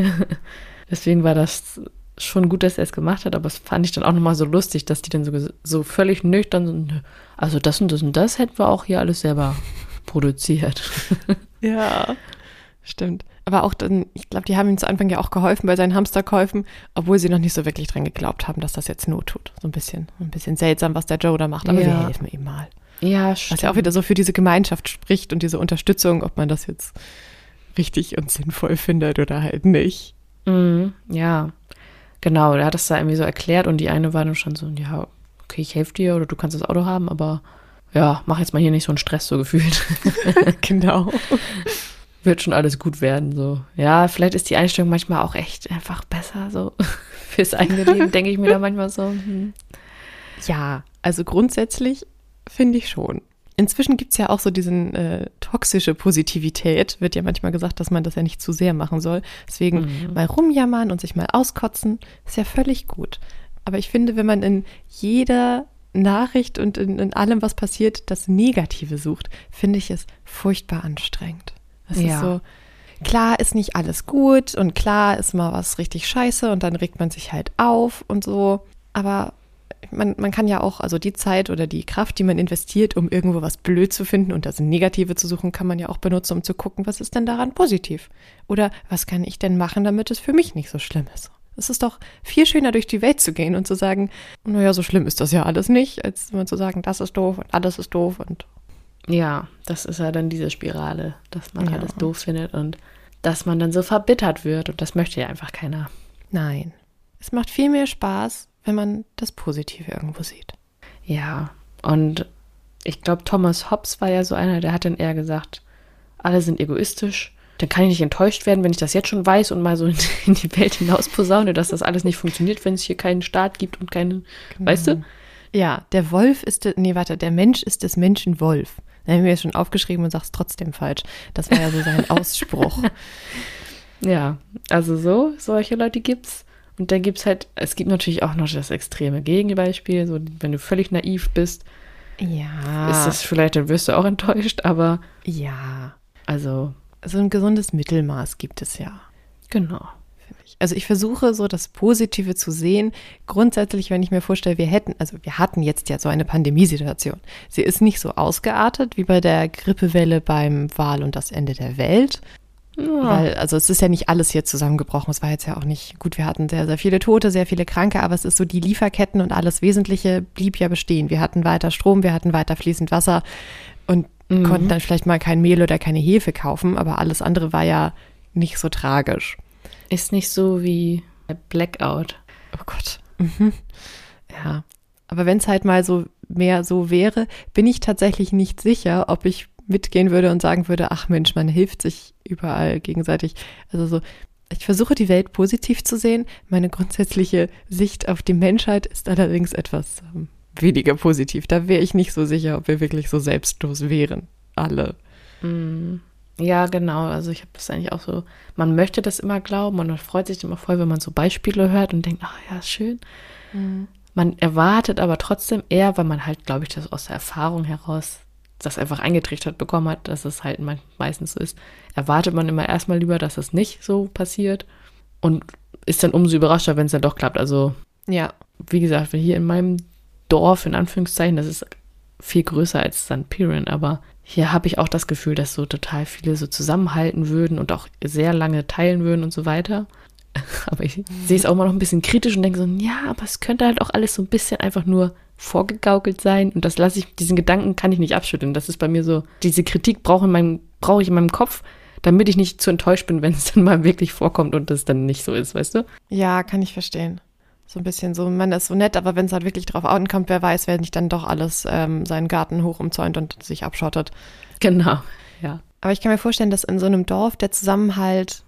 (laughs) Deswegen war das schon gut, dass er es gemacht hat, aber es fand ich dann auch nochmal so lustig, dass die dann so, so völlig nüchtern so, also das und das und das hätten wir auch hier alles selber produziert. (laughs) ja, stimmt. Aber auch dann, ich glaube, die haben ihm zu Anfang ja auch geholfen bei seinen Hamsterkäufen, obwohl sie noch nicht so wirklich dran geglaubt haben, dass das jetzt Not tut. So ein bisschen, ein bisschen seltsam, was der Joe da macht, aber ja. sie helfen ihm mal. Ja, stimmt. Was ja auch wieder so für diese Gemeinschaft spricht und diese Unterstützung, ob man das jetzt richtig und sinnvoll findet oder halt nicht. Mhm, ja, genau. Er hat es da irgendwie so erklärt und die eine war dann schon so, ja, okay, ich helfe dir oder du kannst das Auto haben, aber ja, mach jetzt mal hier nicht so einen Stress so gefühlt. (laughs) genau. (laughs) Wird schon alles gut werden, so. Ja, vielleicht ist die Einstellung manchmal auch echt einfach besser, so (laughs) fürs eigene Leben, (laughs) denke ich mir da manchmal so. Hm. Ja, also grundsätzlich finde ich schon. Inzwischen gibt es ja auch so diesen äh, toxische Positivität, wird ja manchmal gesagt, dass man das ja nicht zu sehr machen soll. Deswegen mhm. mal rumjammern und sich mal auskotzen, ist ja völlig gut. Aber ich finde, wenn man in jeder Nachricht und in, in allem, was passiert, das Negative sucht, finde ich es furchtbar anstrengend. Es ja. ist so, klar ist nicht alles gut und klar ist mal was richtig scheiße und dann regt man sich halt auf und so. Aber man, man kann ja auch, also die Zeit oder die Kraft, die man investiert, um irgendwo was blöd zu finden und das Negative zu suchen, kann man ja auch benutzen, um zu gucken, was ist denn daran positiv? Oder was kann ich denn machen, damit es für mich nicht so schlimm ist? Es ist doch viel schöner, durch die Welt zu gehen und zu sagen, naja, so schlimm ist das ja alles nicht, als immer zu sagen, das ist doof und alles ist doof und. Ja, das ist ja dann diese Spirale, dass man ja. alles doof findet und dass man dann so verbittert wird und das möchte ja einfach keiner. Nein. Es macht viel mehr Spaß, wenn man das Positive irgendwo sieht. Ja, und ich glaube, Thomas Hobbes war ja so einer, der hat dann eher gesagt, alle sind egoistisch dann kann ich nicht enttäuscht werden, wenn ich das jetzt schon weiß und mal so (laughs) in, die Welt hinaus posaune, dass das alles nicht funktioniert, wenn es hier keinen Staat gibt und keine, genau. weißt du? Ja, der Wolf ist, nee, warte, der Mensch ist des Menschen Wolf. Da haben wir jetzt schon aufgeschrieben und sagst trotzdem falsch. Das war ja so sein (laughs) Ausspruch. ja, also so, solche Leute gibt's. Und dann gibt's halt, es gibt natürlich auch noch das extreme Gegenbeispiel, so wenn du völlig naiv bist. Ja. Ist das vielleicht, dann wirst du auch enttäuscht, aber. Ja. Also, so ein gesundes Mittelmaß gibt es ja. Genau. Also ich versuche so das Positive zu sehen. Grundsätzlich, wenn ich mir vorstelle, wir hätten, also wir hatten jetzt ja so eine Pandemiesituation. Sie ist nicht so ausgeartet wie bei der Grippewelle beim Wahl und das Ende der Welt. Ja. Weil, also es ist ja nicht alles hier zusammengebrochen. Es war jetzt ja auch nicht gut. Wir hatten sehr, sehr viele Tote, sehr viele Kranke, aber es ist so, die Lieferketten und alles Wesentliche blieb ja bestehen. Wir hatten weiter Strom, wir hatten weiter fließend Wasser und mhm. konnten dann vielleicht mal kein Mehl oder keine Hefe kaufen, aber alles andere war ja nicht so tragisch. Ist nicht so wie Blackout. Oh Gott. Mhm. Ja. Aber wenn es halt mal so mehr so wäre, bin ich tatsächlich nicht sicher, ob ich mitgehen würde und sagen würde, ach Mensch, man hilft sich überall gegenseitig. Also so, ich versuche die Welt positiv zu sehen. Meine grundsätzliche Sicht auf die Menschheit ist allerdings etwas ähm, weniger positiv. Da wäre ich nicht so sicher, ob wir wirklich so selbstlos wären. Alle. Mm. Ja, genau. Also ich habe das eigentlich auch so, man möchte das immer glauben und man freut sich immer voll, wenn man so Beispiele hört und denkt, ach ja, schön. Mhm. Man erwartet aber trotzdem eher, weil man halt, glaube ich, das aus der Erfahrung heraus das einfach eingetrichtert bekommen hat, dass es halt meistens so ist, erwartet man immer erstmal lieber, dass es nicht so passiert und ist dann umso überraschter, wenn es dann doch klappt. Also, ja, wie gesagt, hier in meinem Dorf, in Anführungszeichen, das ist viel größer als St. Piran, aber hier habe ich auch das Gefühl, dass so total viele so zusammenhalten würden und auch sehr lange teilen würden und so weiter. (laughs) Aber ich sehe es auch mal noch ein bisschen kritisch und denke so, ja, aber es könnte halt auch alles so ein bisschen einfach nur vorgegaukelt sein. Und das lasse ich, diesen Gedanken kann ich nicht abschütteln. Das ist bei mir so, diese Kritik brauche, brauche ich in meinem Kopf, damit ich nicht zu enttäuscht bin, (laughs) wenn es dann mal wirklich vorkommt und das dann nicht so ist, weißt du? Ja, kann ich verstehen so ein bisschen so, man ist so nett, aber wenn es halt wirklich drauf ankommt, wer weiß, wer nicht dann doch alles ähm, seinen Garten hoch umzäunt und sich abschottet. Genau, ja. Aber ich kann mir vorstellen, dass in so einem Dorf der Zusammenhalt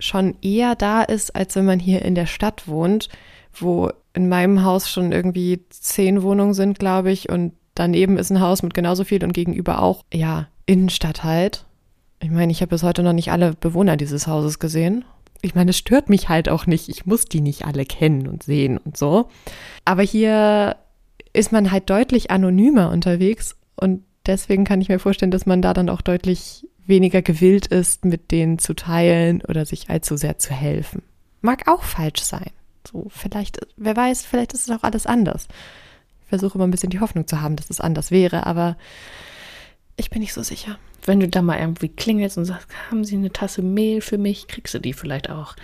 schon eher da ist, als wenn man hier in der Stadt wohnt, wo in meinem Haus schon irgendwie zehn Wohnungen sind, glaube ich, und daneben ist ein Haus mit genauso viel und gegenüber auch, ja, Innenstadt halt. Ich meine, ich habe bis heute noch nicht alle Bewohner dieses Hauses gesehen ich meine, es stört mich halt auch nicht. Ich muss die nicht alle kennen und sehen und so. Aber hier ist man halt deutlich anonymer unterwegs und deswegen kann ich mir vorstellen, dass man da dann auch deutlich weniger gewillt ist, mit denen zu teilen oder sich allzu sehr zu helfen. Mag auch falsch sein. So, vielleicht, wer weiß, vielleicht ist es auch alles anders. Ich versuche immer ein bisschen die Hoffnung zu haben, dass es anders wäre, aber ich bin nicht so sicher. Wenn du da mal irgendwie klingelst und sagst, haben Sie eine Tasse Mehl für mich, kriegst du die vielleicht auch.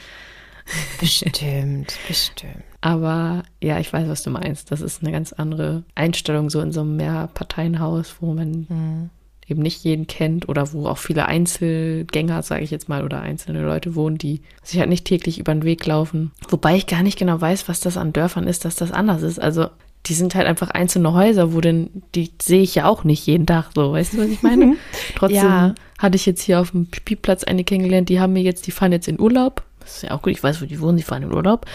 (laughs) Bestimmt, bestimmt. Aber ja, ich weiß, was du meinst. Das ist eine ganz andere Einstellung, so in so einem Mehrparteienhaus, wo man mhm. eben nicht jeden kennt oder wo auch viele Einzelgänger, sage ich jetzt mal, oder einzelne Leute wohnen, die sich halt nicht täglich über den Weg laufen. Wobei ich gar nicht genau weiß, was das an Dörfern ist, dass das anders ist. Also die sind halt einfach einzelne Häuser, wo denn, die sehe ich ja auch nicht jeden Tag so, weißt du, was ich meine? Trotzdem ja. hatte ich jetzt hier auf dem Spielplatz eine kennengelernt, die haben mir jetzt, die fahren jetzt in Urlaub. Das ist ja auch gut, ich weiß, wo die wohnen, die fahren in Urlaub.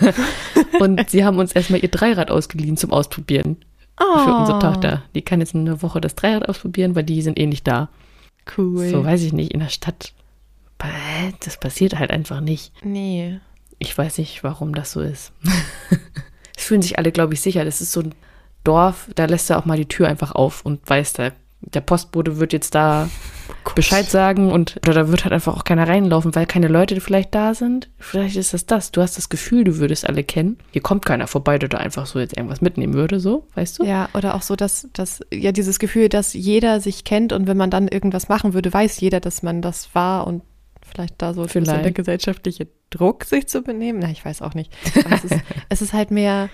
(laughs) und sie haben uns erstmal ihr Dreirad ausgeliehen zum Ausprobieren. Oh. Für unsere Tochter. Die kann jetzt eine Woche das Dreirad ausprobieren, weil die sind eh nicht da. Cool. So weiß ich nicht, in der Stadt. Das passiert halt einfach nicht. Nee. Ich weiß nicht, warum das so ist. (laughs) es fühlen sich alle, glaube ich, sicher. Das ist so ein Dorf, da lässt er auch mal die Tür einfach auf und weiß, der, der Postbote wird jetzt da oh Bescheid sagen und oder da wird halt einfach auch keiner reinlaufen, weil keine Leute vielleicht da sind. Vielleicht ist das das. Du hast das Gefühl, du würdest alle kennen. Hier kommt keiner vorbei, der da einfach so jetzt irgendwas mitnehmen würde, so, weißt du? Ja, oder auch so, dass, dass ja dieses Gefühl, dass jeder sich kennt und wenn man dann irgendwas machen würde, weiß jeder, dass man das war und vielleicht da so vielleicht der gesellschaftliche Druck, sich zu benehmen. Na, ich weiß auch nicht. (laughs) Es, ist, es ist halt mehr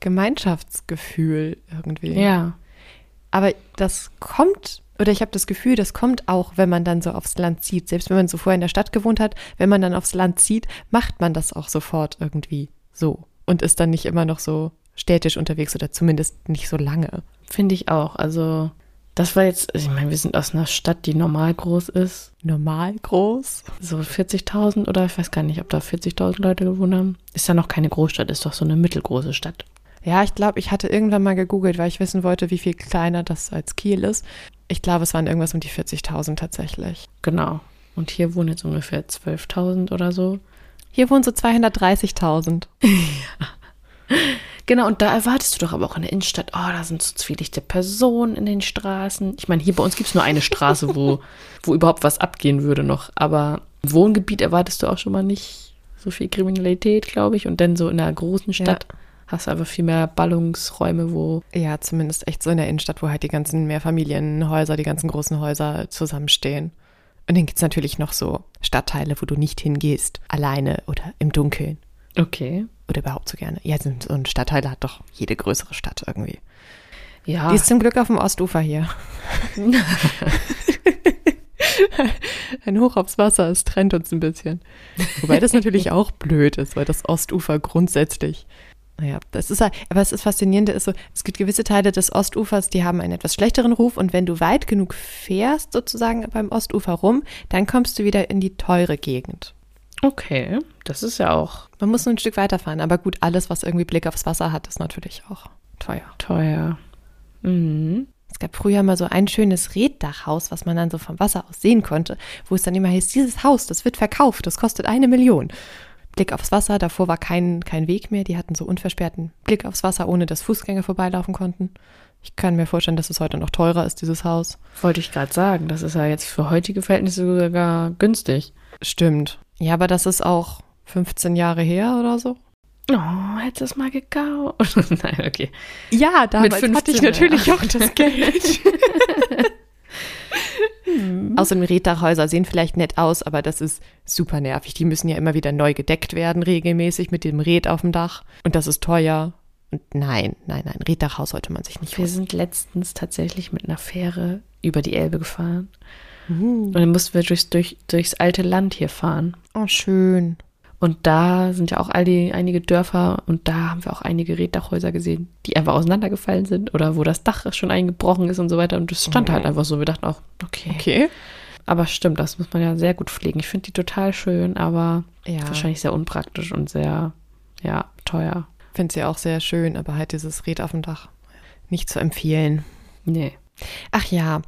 Gemeinschaftsgefühl irgendwie. Ja. Aber das kommt, oder ich habe das Gefühl, das kommt auch, wenn man dann so aufs Land zieht. Selbst wenn man so vorher in der Stadt gewohnt hat, wenn man dann aufs Land zieht, macht man das auch sofort irgendwie so und ist dann nicht immer noch so städtisch unterwegs oder zumindest nicht so lange. Finde ich auch. Also das war jetzt, ich meine, wir sind aus einer Stadt, die normal groß ist. Normal groß? So 40.000 oder ich weiß gar nicht, ob da 40.000 Leute gewohnt haben. Ist ja noch keine Großstadt, ist doch so eine mittelgroße Stadt. Ja, ich glaube, ich hatte irgendwann mal gegoogelt, weil ich wissen wollte, wie viel kleiner das als Kiel ist. Ich glaube, es waren irgendwas um die 40.000 tatsächlich. Genau. Und hier wohnen jetzt ungefähr 12.000 oder so. Hier wohnen so 230.000. ja. (laughs) Genau, und da erwartest du doch aber auch in der Innenstadt, oh, da sind so zwielichte Personen in den Straßen. Ich meine, hier bei uns gibt es nur eine Straße, wo, (laughs) wo überhaupt was abgehen würde noch. Aber im Wohngebiet erwartest du auch schon mal nicht so viel Kriminalität, glaube ich. Und dann so in einer großen Stadt ja. hast du einfach viel mehr Ballungsräume, wo. Ja, zumindest echt so in der Innenstadt, wo halt die ganzen Mehrfamilienhäuser, die ganzen großen Häuser zusammenstehen. Und dann gibt es natürlich noch so Stadtteile, wo du nicht hingehst, alleine oder im Dunkeln. Okay. Oder überhaupt so gerne. Ja, so ein Stadtteil hat doch jede größere Stadt irgendwie. Ja. Die ist zum Glück auf dem Ostufer hier. (laughs) ein Hoch aufs Wasser, es trennt uns ein bisschen. Wobei das natürlich (laughs) auch blöd ist, weil das Ostufer grundsätzlich. Naja, das ist aber es ist faszinierende ist so, es gibt gewisse Teile des Ostufers, die haben einen etwas schlechteren Ruf und wenn du weit genug fährst, sozusagen beim Ostufer rum, dann kommst du wieder in die teure Gegend. Okay, das ist ja auch. Man muss nur ein Stück weiterfahren, aber gut, alles, was irgendwie Blick aufs Wasser hat, ist natürlich auch teuer. Teuer. Mhm. Es gab früher mal so ein schönes Reddachhaus, was man dann so vom Wasser aus sehen konnte, wo es dann immer hieß, dieses Haus, das wird verkauft, das kostet eine Million. Blick aufs Wasser, davor war kein, kein Weg mehr, die hatten so unversperrten Blick aufs Wasser, ohne dass Fußgänger vorbeilaufen konnten. Ich kann mir vorstellen, dass es heute noch teurer ist, dieses Haus. Wollte ich gerade sagen, das ist ja jetzt für heutige Verhältnisse sogar günstig. Stimmt. Ja, aber das ist auch 15 Jahre her oder so. Oh, hättest du es mal gekauft. (laughs) Nein, okay. Ja, damals hatte ich natürlich ja. auch das Geld. hm. (laughs) Außerdem Reddachhäuser sehen vielleicht nett aus, aber das ist super nervig. Die müssen ja immer wieder neu gedeckt werden, regelmäßig mit dem Red auf dem Dach. Und das ist teuer. Und nein, nein, nein, Reddachhaus sollte man sich nicht Wir holen. sind letztens tatsächlich mit einer Fähre über die Elbe gefahren. Mhm. Und dann mussten wir durchs, durch, durchs alte Land hier fahren. Oh, schön. Und da sind ja auch all die, einige Dörfer und da haben wir auch einige Reddachhäuser gesehen, die einfach auseinandergefallen sind oder wo das Dach schon eingebrochen ist und so weiter. Und das stand mhm. halt einfach so. Wir dachten auch, okay. Okay. Aber stimmt, das muss man ja sehr gut pflegen. Ich finde die total schön, aber ja. wahrscheinlich sehr unpraktisch und sehr, ja, teuer. Finde sie auch sehr schön, aber halt dieses Red auf dem Dach nicht zu empfehlen. Nee. Ach ja,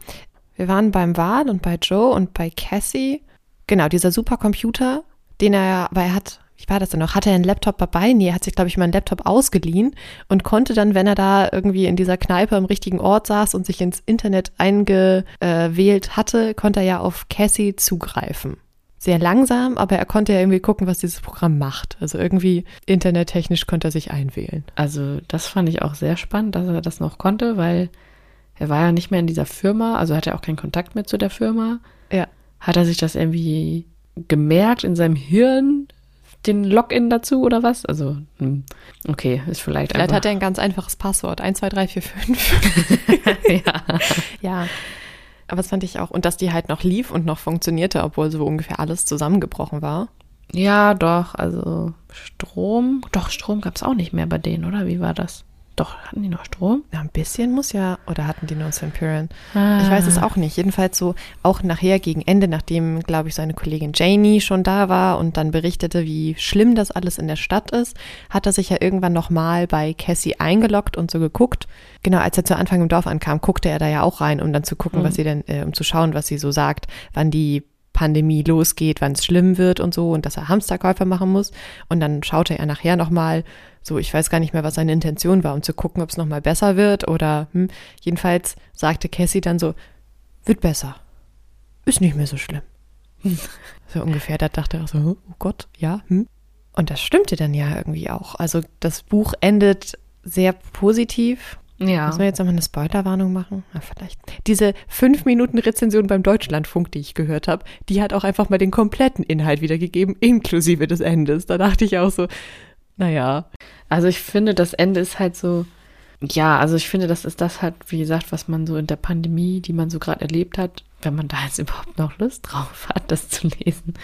wir waren beim Wal und bei Joe und bei Cassie. Genau, dieser Supercomputer, den er, weil er hat, wie war das denn noch? Hatte er einen Laptop dabei? Nee, er hat sich, glaube ich, mal einen Laptop ausgeliehen und konnte dann, wenn er da irgendwie in dieser Kneipe am richtigen Ort saß und sich ins Internet eingewählt hatte, konnte er ja auf Cassie zugreifen. Sehr langsam, aber er konnte ja irgendwie gucken, was dieses Programm macht. Also irgendwie internettechnisch konnte er sich einwählen. Also das fand ich auch sehr spannend, dass er das noch konnte, weil er war ja nicht mehr in dieser Firma, also hat er auch keinen Kontakt mehr zu der Firma. Ja. Hat er sich das irgendwie gemerkt in seinem Hirn, den Login dazu oder was? Also, hm, okay, ist vielleicht, vielleicht einfach. hat er ein ganz einfaches Passwort. 1, 2, 3, 4, 5. ja. ja. Aber das fand ich auch. Und dass die halt noch lief und noch funktionierte, obwohl so ungefähr alles zusammengebrochen war. Ja, doch. Also Strom. Doch, Strom gab es auch nicht mehr bei denen, oder? Wie war das? Doch, hatten die noch Strom? Ja, ein bisschen muss ja, oder hatten die nur Centurion? Ah. Ich weiß es auch nicht. Jedenfalls so, auch nachher gegen Ende, nachdem, glaube ich, seine Kollegin Janie schon da war und dann berichtete, wie schlimm das alles in der Stadt ist, hat er sich ja irgendwann nochmal bei Cassie eingeloggt und so geguckt. Genau, als er zu Anfang im Dorf ankam, guckte er da ja auch rein, um dann zu gucken, mhm. was sie denn, äh, um zu schauen, was sie so sagt, wann die Pandemie losgeht, wann es schlimm wird und so und dass er Hamsterkäufer machen muss. Und dann schaute er nachher nochmal, so, ich weiß gar nicht mehr, was seine Intention war, um zu gucken, ob es nochmal besser wird oder, hm, jedenfalls sagte Cassie dann so, wird besser. Ist nicht mehr so schlimm. (laughs) so ungefähr, da dachte er so, oh Gott, ja, hm. Und das stimmte dann ja irgendwie auch. Also das Buch endet sehr positiv ja. Müssen wir jetzt nochmal eine Spoilerwarnung machen? Ja, vielleicht. Diese fünf Minuten Rezension beim Deutschlandfunk, die ich gehört habe, die hat auch einfach mal den kompletten Inhalt wiedergegeben, inklusive des Endes. Da dachte ich auch so, naja. Also ich finde, das Ende ist halt so, ja, also ich finde, das ist das halt, wie gesagt, was man so in der Pandemie, die man so gerade erlebt hat, wenn man da jetzt (laughs) überhaupt noch Lust drauf hat, das zu lesen,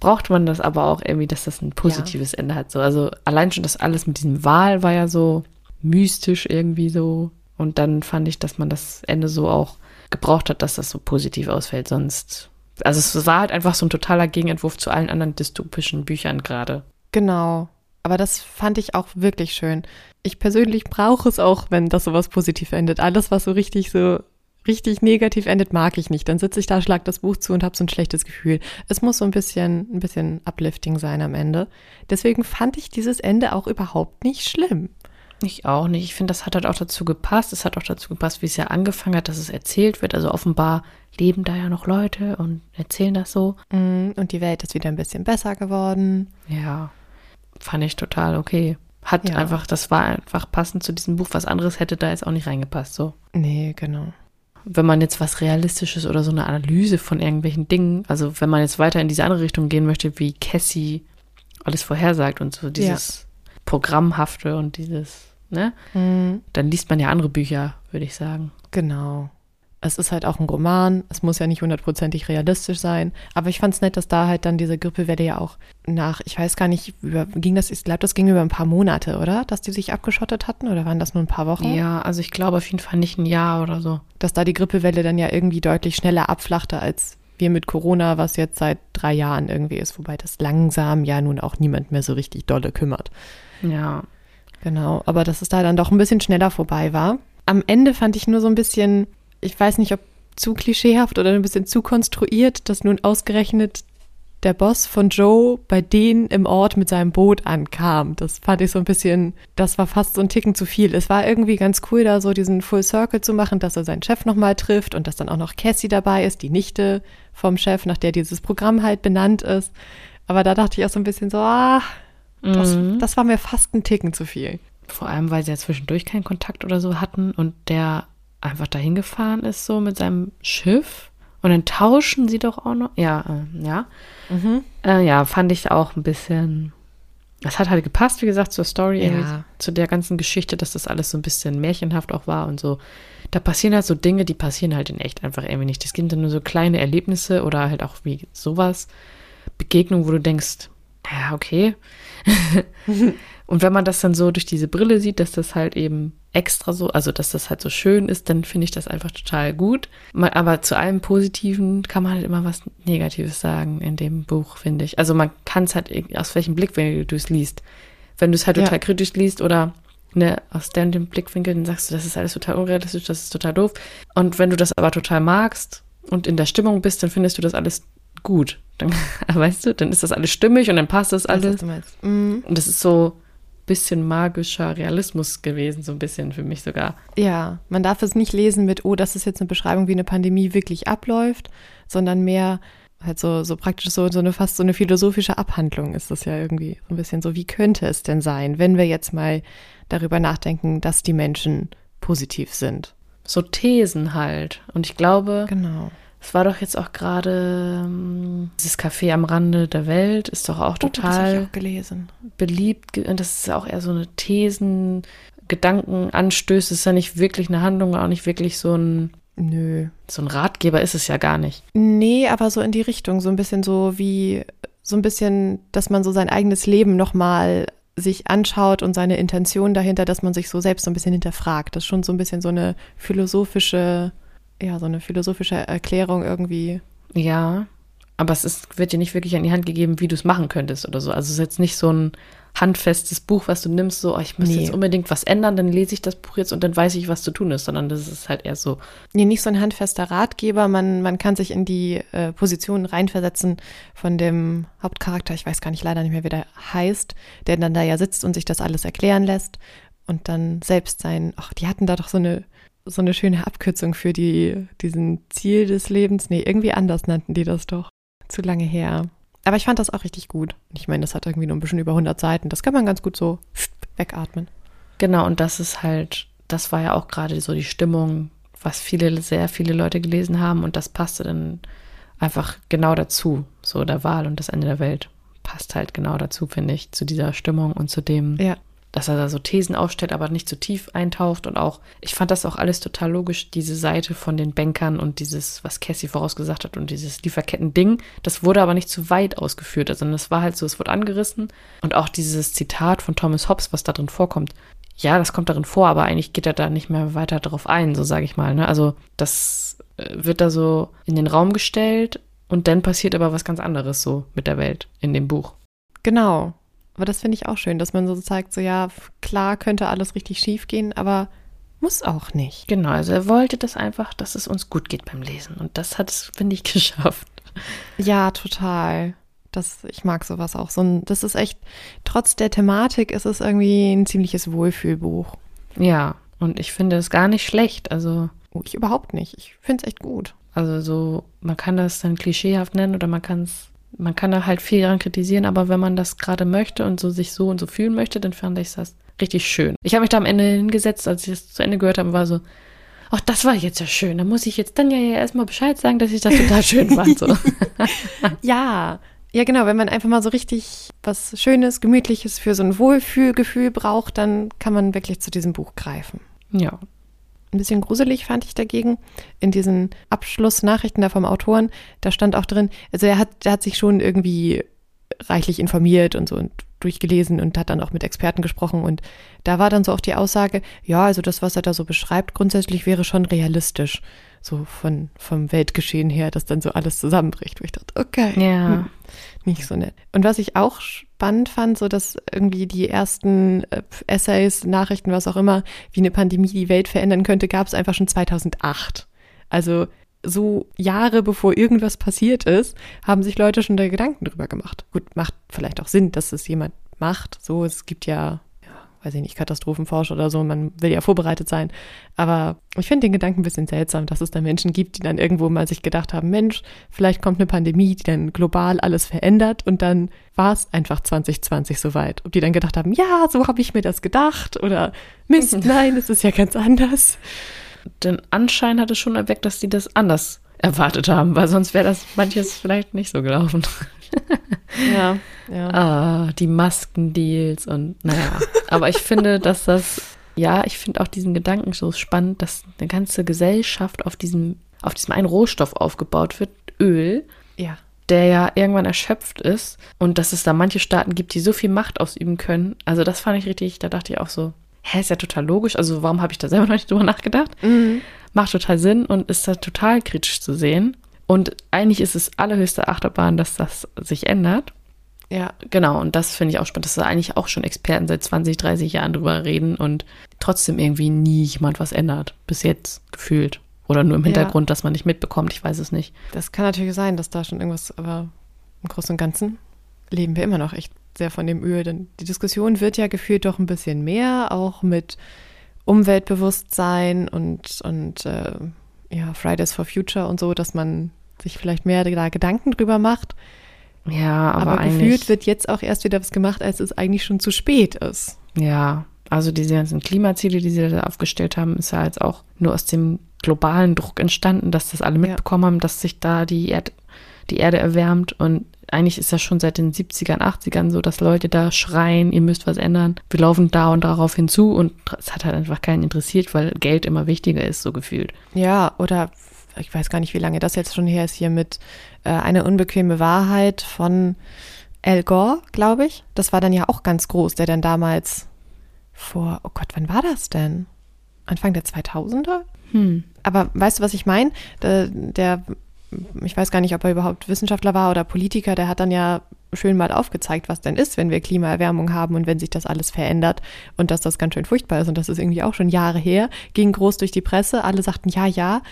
braucht man das aber auch irgendwie, dass das ein positives ja. Ende hat. So, also allein schon das alles mit diesem Wahl war ja so, mystisch irgendwie so. Und dann fand ich, dass man das Ende so auch gebraucht hat, dass das so positiv ausfällt. Sonst, also es war halt einfach so ein totaler Gegenentwurf zu allen anderen dystopischen Büchern gerade. Genau. Aber das fand ich auch wirklich schön. Ich persönlich brauche es auch, wenn das sowas positiv endet. Alles, was so richtig so richtig negativ endet, mag ich nicht. Dann sitze ich da, schlag das Buch zu und habe so ein schlechtes Gefühl. Es muss so ein bisschen, ein bisschen uplifting sein am Ende. Deswegen fand ich dieses Ende auch überhaupt nicht schlimm. Ich auch nicht. Ich finde, das hat halt auch dazu gepasst. Es hat auch dazu gepasst, wie es ja angefangen hat, dass es erzählt wird. Also offenbar leben da ja noch Leute und erzählen das so. Mm, und die Welt ist wieder ein bisschen besser geworden. Ja, fand ich total okay. Hat ja. einfach, das war einfach passend zu diesem Buch. Was anderes hätte da jetzt auch nicht reingepasst, so. Nee, genau. Wenn man jetzt was Realistisches oder so eine Analyse von irgendwelchen Dingen, also wenn man jetzt weiter in diese andere Richtung gehen möchte, wie Cassie alles vorhersagt und so dieses ja. Programmhafte und dieses ne? Mhm. Dann liest man ja andere Bücher, würde ich sagen. Genau. Es ist halt auch ein Roman, es muss ja nicht hundertprozentig realistisch sein, aber ich fand es nett, dass da halt dann diese Grippewelle ja auch nach, ich weiß gar nicht, über, ging das, ich glaube, das ging über ein paar Monate, oder? Dass die sich abgeschottet hatten oder waren das nur ein paar Wochen? Ja, also ich glaube auf jeden Fall nicht ein Jahr oder so. Dass da die Grippewelle dann ja irgendwie deutlich schneller abflachte als wir mit Corona, was jetzt seit drei Jahren irgendwie ist, wobei das langsam ja nun auch niemand mehr so richtig dolle kümmert. Ja. Genau, aber dass es da dann doch ein bisschen schneller vorbei war. Am Ende fand ich nur so ein bisschen, ich weiß nicht, ob zu klischeehaft oder ein bisschen zu konstruiert, dass nun ausgerechnet der Boss von Joe bei denen im Ort mit seinem Boot ankam. Das fand ich so ein bisschen, das war fast so ein Ticken zu viel. Es war irgendwie ganz cool, da so diesen Full Circle zu machen, dass er seinen Chef nochmal trifft und dass dann auch noch Cassie dabei ist, die Nichte vom Chef, nach der dieses Programm halt benannt ist. Aber da dachte ich auch so ein bisschen so, ah, das, mhm. das war mir fast ein Ticken zu viel. Vor allem, weil sie ja zwischendurch keinen Kontakt oder so hatten und der einfach dahin gefahren ist, so mit seinem Schiff. Und dann tauschen sie doch auch noch. Ja, äh, ja. Mhm. Äh, ja, fand ich auch ein bisschen. Das hat halt gepasst, wie gesagt, zur Story, ja. zu der ganzen Geschichte, dass das alles so ein bisschen märchenhaft auch war und so. Da passieren halt so Dinge, die passieren halt in echt einfach irgendwie nicht. Es gibt dann nur so kleine Erlebnisse oder halt auch wie sowas, Begegnungen, wo du denkst, ja, okay. (laughs) und wenn man das dann so durch diese Brille sieht, dass das halt eben extra so, also dass das halt so schön ist, dann finde ich das einfach total gut. Aber zu allem Positiven kann man halt immer was Negatives sagen in dem Buch, finde ich. Also man kann es halt, aus welchem Blickwinkel du es liest. Wenn du es halt ja. total kritisch liest oder ne, aus dem Blickwinkel, dann sagst du, das ist alles total unrealistisch, das ist total doof. Und wenn du das aber total magst und in der Stimmung bist, dann findest du das alles gut. Dann, (laughs) weißt du, dann ist das alles stimmig und dann passt das alles. Meinst. Mhm. Und das ist so ein bisschen magischer Realismus gewesen, so ein bisschen für mich sogar. Ja, man darf es nicht lesen mit, oh, das ist jetzt eine Beschreibung, wie eine Pandemie wirklich abläuft, sondern mehr halt so, so praktisch so, so eine fast so eine philosophische Abhandlung ist das ja irgendwie so ein bisschen so, wie könnte es denn sein, wenn wir jetzt mal darüber nachdenken, dass die Menschen positiv sind. So Thesen halt. Und ich glaube, Genau. Es war doch jetzt auch gerade ähm, dieses Café am Rande der Welt, ist doch auch Oh, total ich auch gelesen. beliebt. Und das ist auch eher so eine Thesen, Gedankenanstöße, ist ja nicht wirklich eine Handlung, auch nicht wirklich so ein, Nö. so ein Ratgeber ist es ja gar nicht. Nee, aber so in die Richtung, so ein bisschen so wie, so ein bisschen, dass man so sein eigenes Leben nochmal sich anschaut und seine Intention dahinter, dass man sich so selbst so ein bisschen hinterfragt. Das ist schon so ein bisschen so eine philosophische, ja, so eine philosophische Erklärung irgendwie. Ja, aber es ist, wird dir nicht wirklich an die Hand gegeben, wie du es machen könntest oder so. Also es ist jetzt nicht so ein handfestes Buch, was du nimmst, so, oh, ich muss Nee. jetzt unbedingt was ändern, dann lese ich das Buch jetzt und dann weiß ich, was zu tun ist, sondern das ist halt eher so, Nee, nicht so ein handfester Ratgeber. Man, man kann sich in die äh, Position reinversetzen von dem Hauptcharakter. Ich weiß gar nicht leider nicht mehr, wie der heißt, der dann da ja sitzt und sich das alles erklären lässt und dann selbst sein. Ach, die hatten da doch so eine so eine schöne Abkürzung für die diesen Ziel des Lebens. Nee, irgendwie anders nannten die das doch. Zu lange her. Aber ich fand das auch richtig gut. Ich meine, das hat irgendwie nur ein bisschen über 100 Seiten. Das kann man ganz gut so wegatmen. Genau, und das ist halt, das war ja auch gerade so die Stimmung, was viele, sehr viele Leute gelesen haben und das passte dann einfach genau dazu. So der Wahl und das Ende der Welt passt halt genau dazu, finde ich, zu dieser Stimmung und zu dem, Ja. Dass er da so Thesen aufstellt, aber nicht zu tief eintaucht und auch, ich fand das auch alles total logisch, diese Seite von den Bankern und dieses, was Cassie vorausgesagt hat und dieses Lieferketten-Ding, das wurde aber nicht zu weit ausgeführt, also das war halt so, es wurde angerissen und auch dieses Zitat von Thomas Hobbes, was da drin vorkommt, ja, das kommt darin vor, aber eigentlich geht er da nicht mehr weiter drauf ein, so sage ich mal, ne? also das äh, wird da so in den Raum gestellt und dann passiert aber was ganz anderes so mit der Welt in dem Buch. Genau. Aber das finde ich auch schön, dass man so zeigt, so ja, klar könnte alles richtig schief gehen, aber muss auch nicht. Genau, also er wollte das einfach, dass es uns gut geht beim Lesen. Und das hat es, finde ich, (laughs) geschafft. Ja, total. Das, ich mag sowas auch. So ein, das ist echt, trotz der Thematik ist es irgendwie ein ziemliches Wohlfühlbuch. Ja, und ich finde es gar nicht schlecht. Also, Oh, ich überhaupt nicht. Ich finde es echt gut. also so, man kann das dann klischeehaft nennen oder man kann es, man kann da halt viel daran kritisieren, aber wenn man das gerade möchte und so sich so und so fühlen möchte, dann fand ich das richtig schön. Ich habe mich da am Ende hingesetzt, als ich das zu Ende gehört habe, war so, ach, das war jetzt ja schön. Da muss ich jetzt dann ja erstmal Bescheid sagen, dass ich das total schön fand. So. (laughs) Ja, ja genau. Wenn man einfach mal so richtig was Schönes, Gemütliches für so ein Wohlfühlgefühl braucht, dann kann man wirklich zu diesem Buch greifen. ja, Ein bisschen gruselig fand ich dagegen in diesen Abschlussnachrichten da vom Autoren. Da stand auch drin, also er hat, der hat sich schon irgendwie reichlich informiert und so und durchgelesen und hat dann auch mit Experten gesprochen und da war dann so auch die Aussage, ja, also das, was er da so beschreibt, grundsätzlich wäre schon realistisch. So von, vom Weltgeschehen her, dass dann so alles zusammenbricht. Wo ich dachte, okay. ja. Hm, nicht so nett. Und was ich auch spannend fand, so dass irgendwie die ersten äh, Essays, Nachrichten, was auch immer, wie eine Pandemie die Welt verändern könnte, gab es einfach schon 2008. Also so Jahre bevor irgendwas passiert ist, haben sich Leute schon da Gedanken drüber gemacht. Gut, macht vielleicht auch Sinn, dass es jemand macht. So, es gibt ja, ja weiß ich nicht, Katastrophenforscher oder so, man will ja vorbereitet sein. Aber ich finde den Gedanken ein bisschen seltsam, dass es da Menschen gibt, die dann irgendwo mal sich gedacht haben, Mensch, vielleicht kommt eine Pandemie, die dann global alles verändert und dann war es einfach 2020 soweit. Ob die dann gedacht haben, ja, so habe ich mir das gedacht oder Mist, (laughs) nein, es ist ja ganz anders. Den Anschein hat es schon erweckt, dass die das anders erwartet haben, weil sonst wäre das manches vielleicht nicht so gelaufen. Ja, ja. (laughs) Ah, die Maskendeals und naja. Aber ich finde, dass das, ja, ich finde auch diesen Gedanken so spannend, dass eine ganze Gesellschaft auf diesem, auf diesem einen Rohstoff aufgebaut wird, Öl, Ja. der ja irgendwann erschöpft ist und dass es da manche Staaten gibt, die so viel Macht ausüben können. Also das fand ich richtig, da dachte ich auch so, hä, ist ja total logisch. Also warum habe ich da selber (laughs) noch nicht drüber nachgedacht? Macht total Sinn und ist da total kritisch zu sehen. Und eigentlich ist es allerhöchste Achterbahn, dass das sich ändert. Ja, Genau, und das finde ich auch spannend, dass da eigentlich auch schon Experten seit 20, 30 Jahren drüber reden und trotzdem irgendwie nie jemand was ändert. Bis jetzt gefühlt. Oder nur im Ja. Hintergrund, dass man nicht mitbekommt, ich weiß es nicht. das kann natürlich sein, dass da schon irgendwas, aber im Großen und Ganzen leben wir immer noch echt sehr von dem Öl. Denn die Diskussion wird ja gefühlt doch ein bisschen mehr, auch mit Umweltbewusstsein und, und äh, ja, Fridays for Future und so, dass man sich vielleicht mehr da Gedanken drüber macht. Ja, aber, aber gefühlt wird jetzt auch erst wieder was gemacht, als es eigentlich schon zu spät ist. Ja, also diese ganzen Klimaziele, die sie da aufgestellt haben, ist ja jetzt auch nur aus dem globalen Druck entstanden, dass das alle mitbekommen ja. haben, dass sich da die, Erd die Erde erwärmt und eigentlich ist das schon seit den 70ern, 80ern so, dass Leute da schreien, ihr müsst was ändern. Wir laufen da und darauf hinzu und es hat halt einfach keinen interessiert, weil Geld immer wichtiger ist, so gefühlt. Ja, oder ich weiß gar nicht, wie lange das jetzt schon her ist, hier mit äh, Eine unbequeme Wahrheit von Al Gore, glaube ich. Das war dann ja auch ganz groß, der dann damals vor, oh Gott, wann war das denn? Anfang der 2000er? Hm. Aber weißt du, was ich meine? Der, der ich weiß gar nicht, ob er überhaupt Wissenschaftler war oder Politiker, der hat dann ja schön mal aufgezeigt, was denn ist, wenn wir Klimaerwärmung haben und wenn sich das alles verändert und dass das ganz schön furchtbar ist und das ist irgendwie auch schon Jahre her, ging groß durch die Presse, alle sagten ja, ja,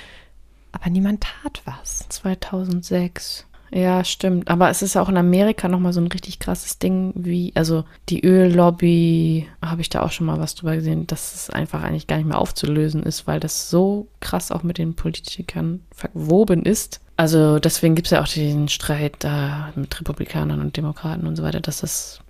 aber niemand tat was. 2006. Ja, stimmt. Aber es ist auch in Amerika nochmal so ein richtig krasses Ding, wie, also die Öllobby, habe ich da auch schon mal was drüber gesehen, dass es einfach eigentlich gar nicht mehr aufzulösen ist, weil das so krass auch mit den Politikern verwoben ist. Also deswegen gibt es ja auch den Streit da mit Republikanern und Demokraten und so weiter, dass das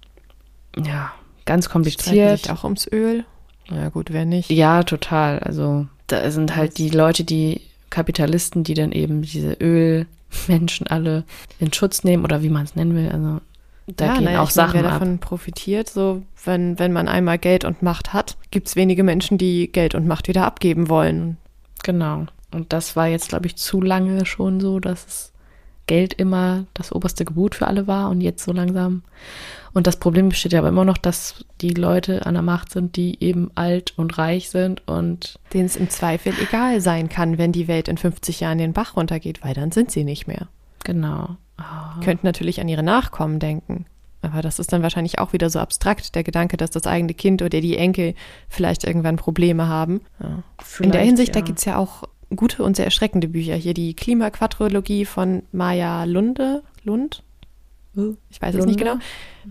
ja ganz kompliziert. Sich auch ums Öl. Ja, gut, wer nicht? Ja, total. Also da sind halt die Leute, die Kapitalisten, die dann eben diese Ölmenschen alle in Schutz nehmen oder wie man es nennen will. Also da ja, gehen naja, auch Sachen meine, wer davon profitiert, so wenn, wenn man einmal Geld und Macht hat, gibt es wenige Menschen, die Geld und Macht wieder abgeben wollen. Genau. Und das war jetzt, glaube ich, zu lange schon so, dass es Geld immer das oberste Gebot für alle war und jetzt so langsam. Und das Problem besteht ja aber immer noch, dass die Leute an der Macht sind, die eben alt und reich sind und denen es im Zweifel egal sein kann, wenn die Welt in 50 Jahren den Bach runtergeht, weil dann sind sie nicht mehr. Genau. Oh. Könnten natürlich an ihre Nachkommen denken. Aber das ist dann wahrscheinlich auch wieder so abstrakt, der Gedanke, dass das eigene Kind oder die Enkel vielleicht irgendwann Probleme haben. Ja. In der Hinsicht, ja. da gibt es ja auch gute und sehr erschreckende Bücher. Hier die Klimaquadrologie von Maya Lunde. Lund? Ich weiß Lunde? es nicht genau.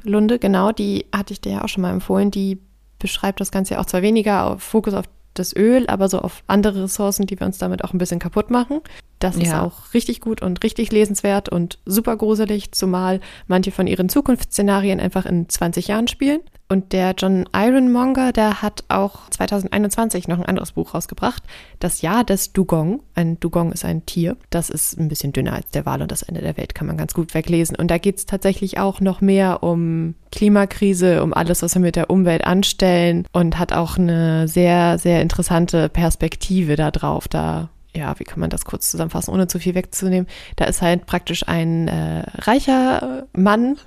Lunde, genau, die hatte ich dir ja auch schon mal empfohlen. Die beschreibt das Ganze ja auch zwar weniger auf Fokus auf das Öl, aber so auf andere Ressourcen, die wir uns damit auch ein bisschen kaputt machen. Das ja. ist auch richtig gut und richtig lesenswert und super gruselig, zumal manche von ihren Zukunftsszenarien einfach in 20 Jahren spielen. Und der John Ironmonger, der hat auch 2021 noch ein anderes Buch rausgebracht. Das Jahr des Dugong. Ein Dugong ist ein Tier. Das ist ein bisschen dünner als der Wal und das Ende der Welt kann man ganz gut weglesen. Und da geht es tatsächlich auch noch mehr um Klimakrise, um alles, was wir mit der Umwelt anstellen und hat auch eine sehr, sehr interessante Perspektive da drauf. Da ja, wie kann man das kurz zusammenfassen, ohne zu viel wegzunehmen? Da ist halt praktisch ein äh, reicher Mann,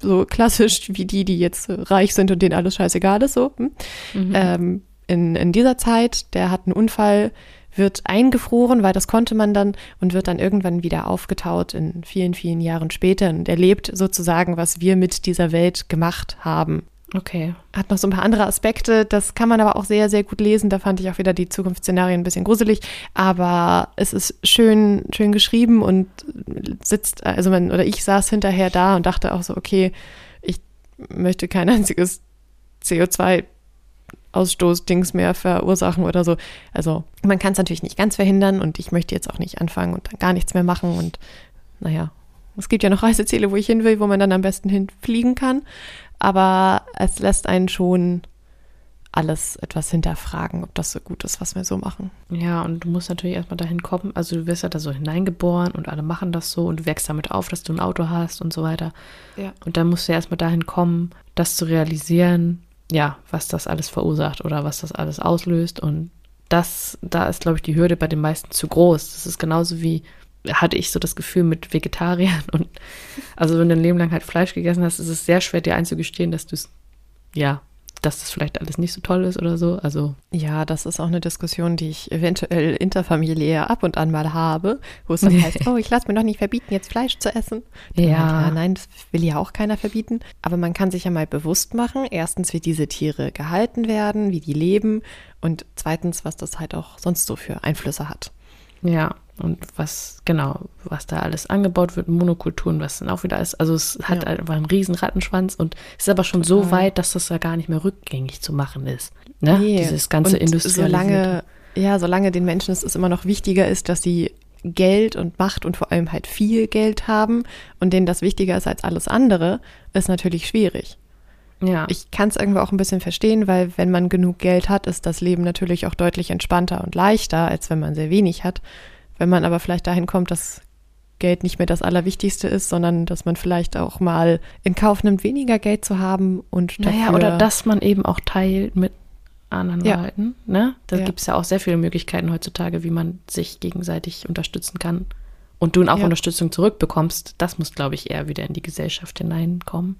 so klassisch wie die, die jetzt reich sind und denen alles scheißegal ist, so. Hm? Mhm. Ähm, in, in dieser Zeit, der hat einen Unfall, wird eingefroren, weil das konnte man dann und wird dann irgendwann wieder aufgetaut in vielen, vielen Jahren später und erlebt sozusagen, was wir mit dieser Welt gemacht haben. Okay. Hat noch so ein paar andere Aspekte. Das kann man aber auch sehr, sehr gut lesen. Da fand ich auch wieder die Zukunftsszenarien ein bisschen gruselig. Aber es ist schön, schön geschrieben und sitzt, also man, oder ich saß hinterher da und dachte auch so, okay, ich möchte kein einziges CO2 Ausstoßdings mehr verursachen oder so. Also man kann es natürlich nicht ganz verhindern und ich möchte jetzt auch nicht anfangen und dann gar nichts mehr machen und naja, es gibt ja noch Reiseziele, wo ich hin will, wo man dann am besten hinfliegen kann aber es lässt einen schon alles etwas hinterfragen, ob das so gut ist, was wir so machen. Ja, und du musst natürlich erstmal dahin kommen. Also du wirst ja da so hineingeboren und alle machen das so und du wächst damit auf, dass du ein Auto hast und so weiter. Ja. Und dann musst du erstmal dahin kommen, das zu realisieren, ja, was das alles verursacht oder was das alles auslöst. Und das, da ist, glaube ich, die Hürde bei den meisten zu groß. Das ist genauso wie hatte ich so das Gefühl mit Vegetariern (laughs) und also wenn du ein Leben lang halt Fleisch gegessen hast, ist es sehr schwer dir einzugestehen, dass du es, ja, dass das vielleicht alles nicht so toll ist oder so. Also ja, das ist auch eine Diskussion, die ich eventuell interfamiliär ab und an mal habe, wo es dann (laughs) heißt, oh, ich lasse mir doch nicht verbieten, jetzt Fleisch zu essen. Ja. ja. Nein, das will ja auch keiner verbieten. Aber man kann sich ja mal bewusst machen, erstens, wie diese Tiere gehalten werden, wie die leben und zweitens, was das halt auch sonst so für Einflüsse hat. Ja, Und was, genau, was da alles angebaut wird, Monokulturen, was dann auch wieder ist. Also es hat ja. einfach einen riesen Rattenschwanz und ist aber schon Total. so weit, dass das ja gar nicht mehr rückgängig zu machen ist. Ne? Nee. Dieses ganze Industrie. Solange, ja, solange den Menschen es immer noch wichtiger ist, dass sie Geld und Macht und vor allem halt viel Geld haben und denen das wichtiger ist als alles andere, ist natürlich schwierig. Ja. Ich kann es irgendwo auch ein bisschen verstehen, weil wenn man genug Geld hat, ist das Leben natürlich auch deutlich entspannter und leichter, als wenn man sehr wenig hat. Wenn man aber vielleicht dahin kommt, dass Geld nicht mehr das Allerwichtigste ist, sondern dass man vielleicht auch mal in Kauf nimmt, weniger Geld zu haben und dafür Naja, oder dass man eben auch teilt mit anderen ja. Leuten. Ne? Da ja. gibt es ja auch sehr viele Möglichkeiten heutzutage, wie man sich gegenseitig unterstützen kann. Und du auch ja. Unterstützung zurückbekommst, das muss, glaube ich, eher wieder in die Gesellschaft hineinkommen.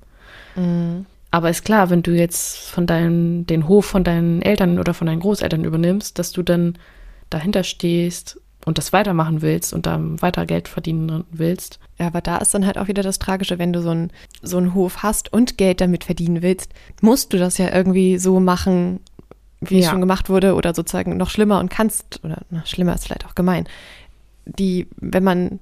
Mhm. Aber ist klar, wenn du jetzt von deinen, den Hof von deinen Eltern oder von deinen Großeltern übernimmst, dass du dann dahinter stehst und das weitermachen willst und dann weiter Geld verdienen willst. Ja, aber da ist dann halt auch wieder das Tragische, wenn du so einen so einen Hof hast und Geld damit verdienen willst, musst du das ja irgendwie so machen, wie ja. es schon gemacht wurde oder sozusagen noch schlimmer und kannst, oder na, schlimmer ist vielleicht auch gemein, die, wenn man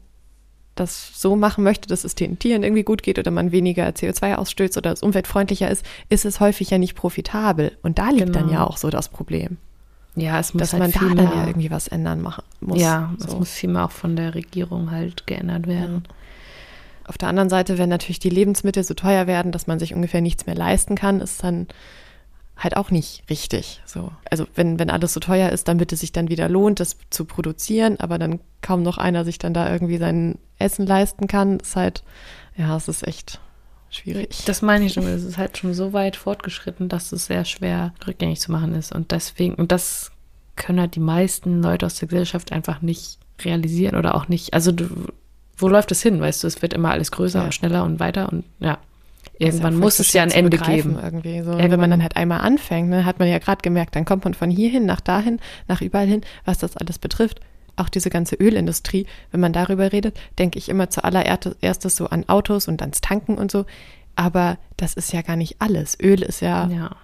das so machen möchte, dass es den Tieren irgendwie gut geht oder man weniger CO2 ausstößt oder es umweltfreundlicher ist, ist es häufig ja nicht profitabel. Und da liegt genau. dann ja auch so das Problem. Ja, es muss dass halt man da dann ja irgendwie was ändern machen muss. Ja, so. es muss viel mehr auch von der Regierung halt geändert werden. Ja. Auf der anderen Seite, wenn natürlich die Lebensmittel so teuer werden, dass man sich ungefähr nichts mehr leisten kann, ist dann halt auch nicht richtig. So. Also wenn, wenn alles so teuer ist, damit es sich dann wieder lohnt, das zu produzieren, aber dann kaum noch einer sich dann da irgendwie sein Essen leisten kann, ist halt, ja, es ist echt schwierig. Das meine ich schon, es ist halt schon so weit fortgeschritten, dass es sehr schwer rückgängig zu machen ist. Und deswegen, und das können halt die meisten Leute aus der Gesellschaft einfach nicht realisieren oder auch nicht. Also du, wo läuft es hin? Weißt du, es wird immer alles größer ja. und schneller und weiter und ja. Irgendwann ja muss es ja ein Ende geben. Irgendwie so. Wenn man dann halt einmal anfängt, ne, hat man ja gerade gemerkt, dann kommt man von hierhin nach dahin, nach überall hin, was das alles betrifft auch diese ganze Ölindustrie, wenn man darüber redet, denke ich immer zuallererstes so an Autos und ans Tanken und so. Aber das ist ja gar nicht alles. Öl ist ja, ja.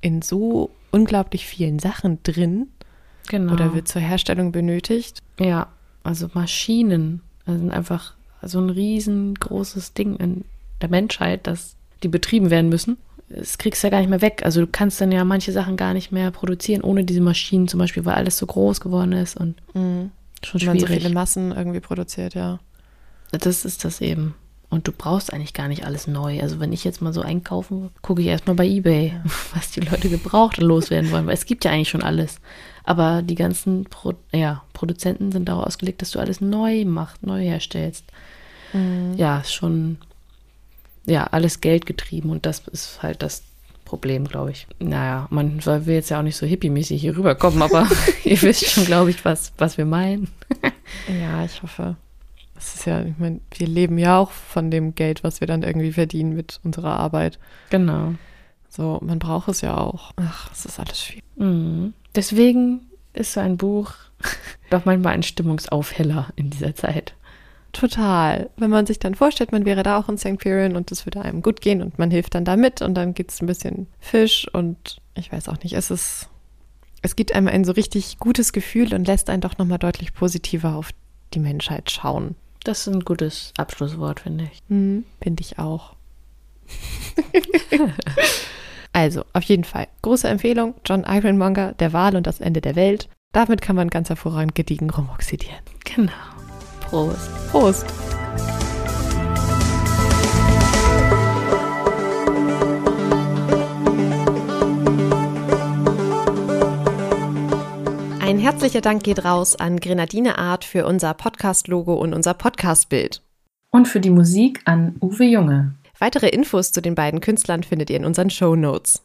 in so unglaublich vielen Sachen drin. Genau. Oder wird zur Herstellung benötigt. Ja, also Maschinen das sind einfach so ein riesengroßes Ding in der Menschheit, dass die betrieben werden müssen. Das kriegst du ja gar nicht mehr weg. Also du kannst dann ja manche Sachen gar nicht mehr produzieren ohne diese Maschinen, zum Beispiel, weil alles so groß geworden ist und mhm. Schon schwierig. Wenn man so viele Massen irgendwie produziert, ja. Das ist das eben. Und du brauchst eigentlich gar nicht alles neu. Also wenn ich jetzt mal so einkaufen, gucke ich erstmal bei eBay, ja. (laughs) was die Leute gebraucht loswerden wollen, weil es gibt ja eigentlich schon alles. Aber die ganzen Pro ja, Produzenten sind darauf ausgelegt, dass du alles neu machst, neu herstellst. Mhm. Ja, schon ja, alles Geld getrieben und das ist halt das Problem, glaube ich. Naja, man will jetzt ja auch nicht so hippie-mäßig hier rüberkommen, aber (laughs) (laughs) ihr wisst schon, glaube ich, was, was wir meinen. (laughs) ja, ich hoffe. Es ist ja, ich meine, wir leben ja auch von dem Geld, was wir dann irgendwie verdienen mit unserer Arbeit. Genau. So, man braucht es ja auch. Ach, es ist alles schwierig. Mhm. Deswegen ist so ein Buch doch manchmal ein Stimmungsaufheller in dieser Zeit. Total. Wenn man sich dann vorstellt, man wäre da auch in St. Piran und es würde einem gut gehen und man hilft dann da mit und dann gibt es ein bisschen Fisch und ich weiß auch nicht, es ist, es gibt einem ein so richtig gutes Gefühl und lässt einen doch nochmal deutlich positiver auf die Menschheit schauen. Das ist ein gutes Abschlusswort, finde ich. Mhm, finde ich auch. (laughs) also, auf jeden Fall. Große Empfehlung: John Ironmonger, Der Wahl und das Ende der Welt. Damit kann man ganz hervorragend gediegen rumoxidieren. Genau. Prost. Prost. Ein herzlicher Dank geht raus an Grenadine Art für unser Podcast-Logo und unser Podcast-Bild. Und für die Musik an Uwe Junge. Weitere Infos zu den beiden Künstlern findet ihr in unseren Show Notes.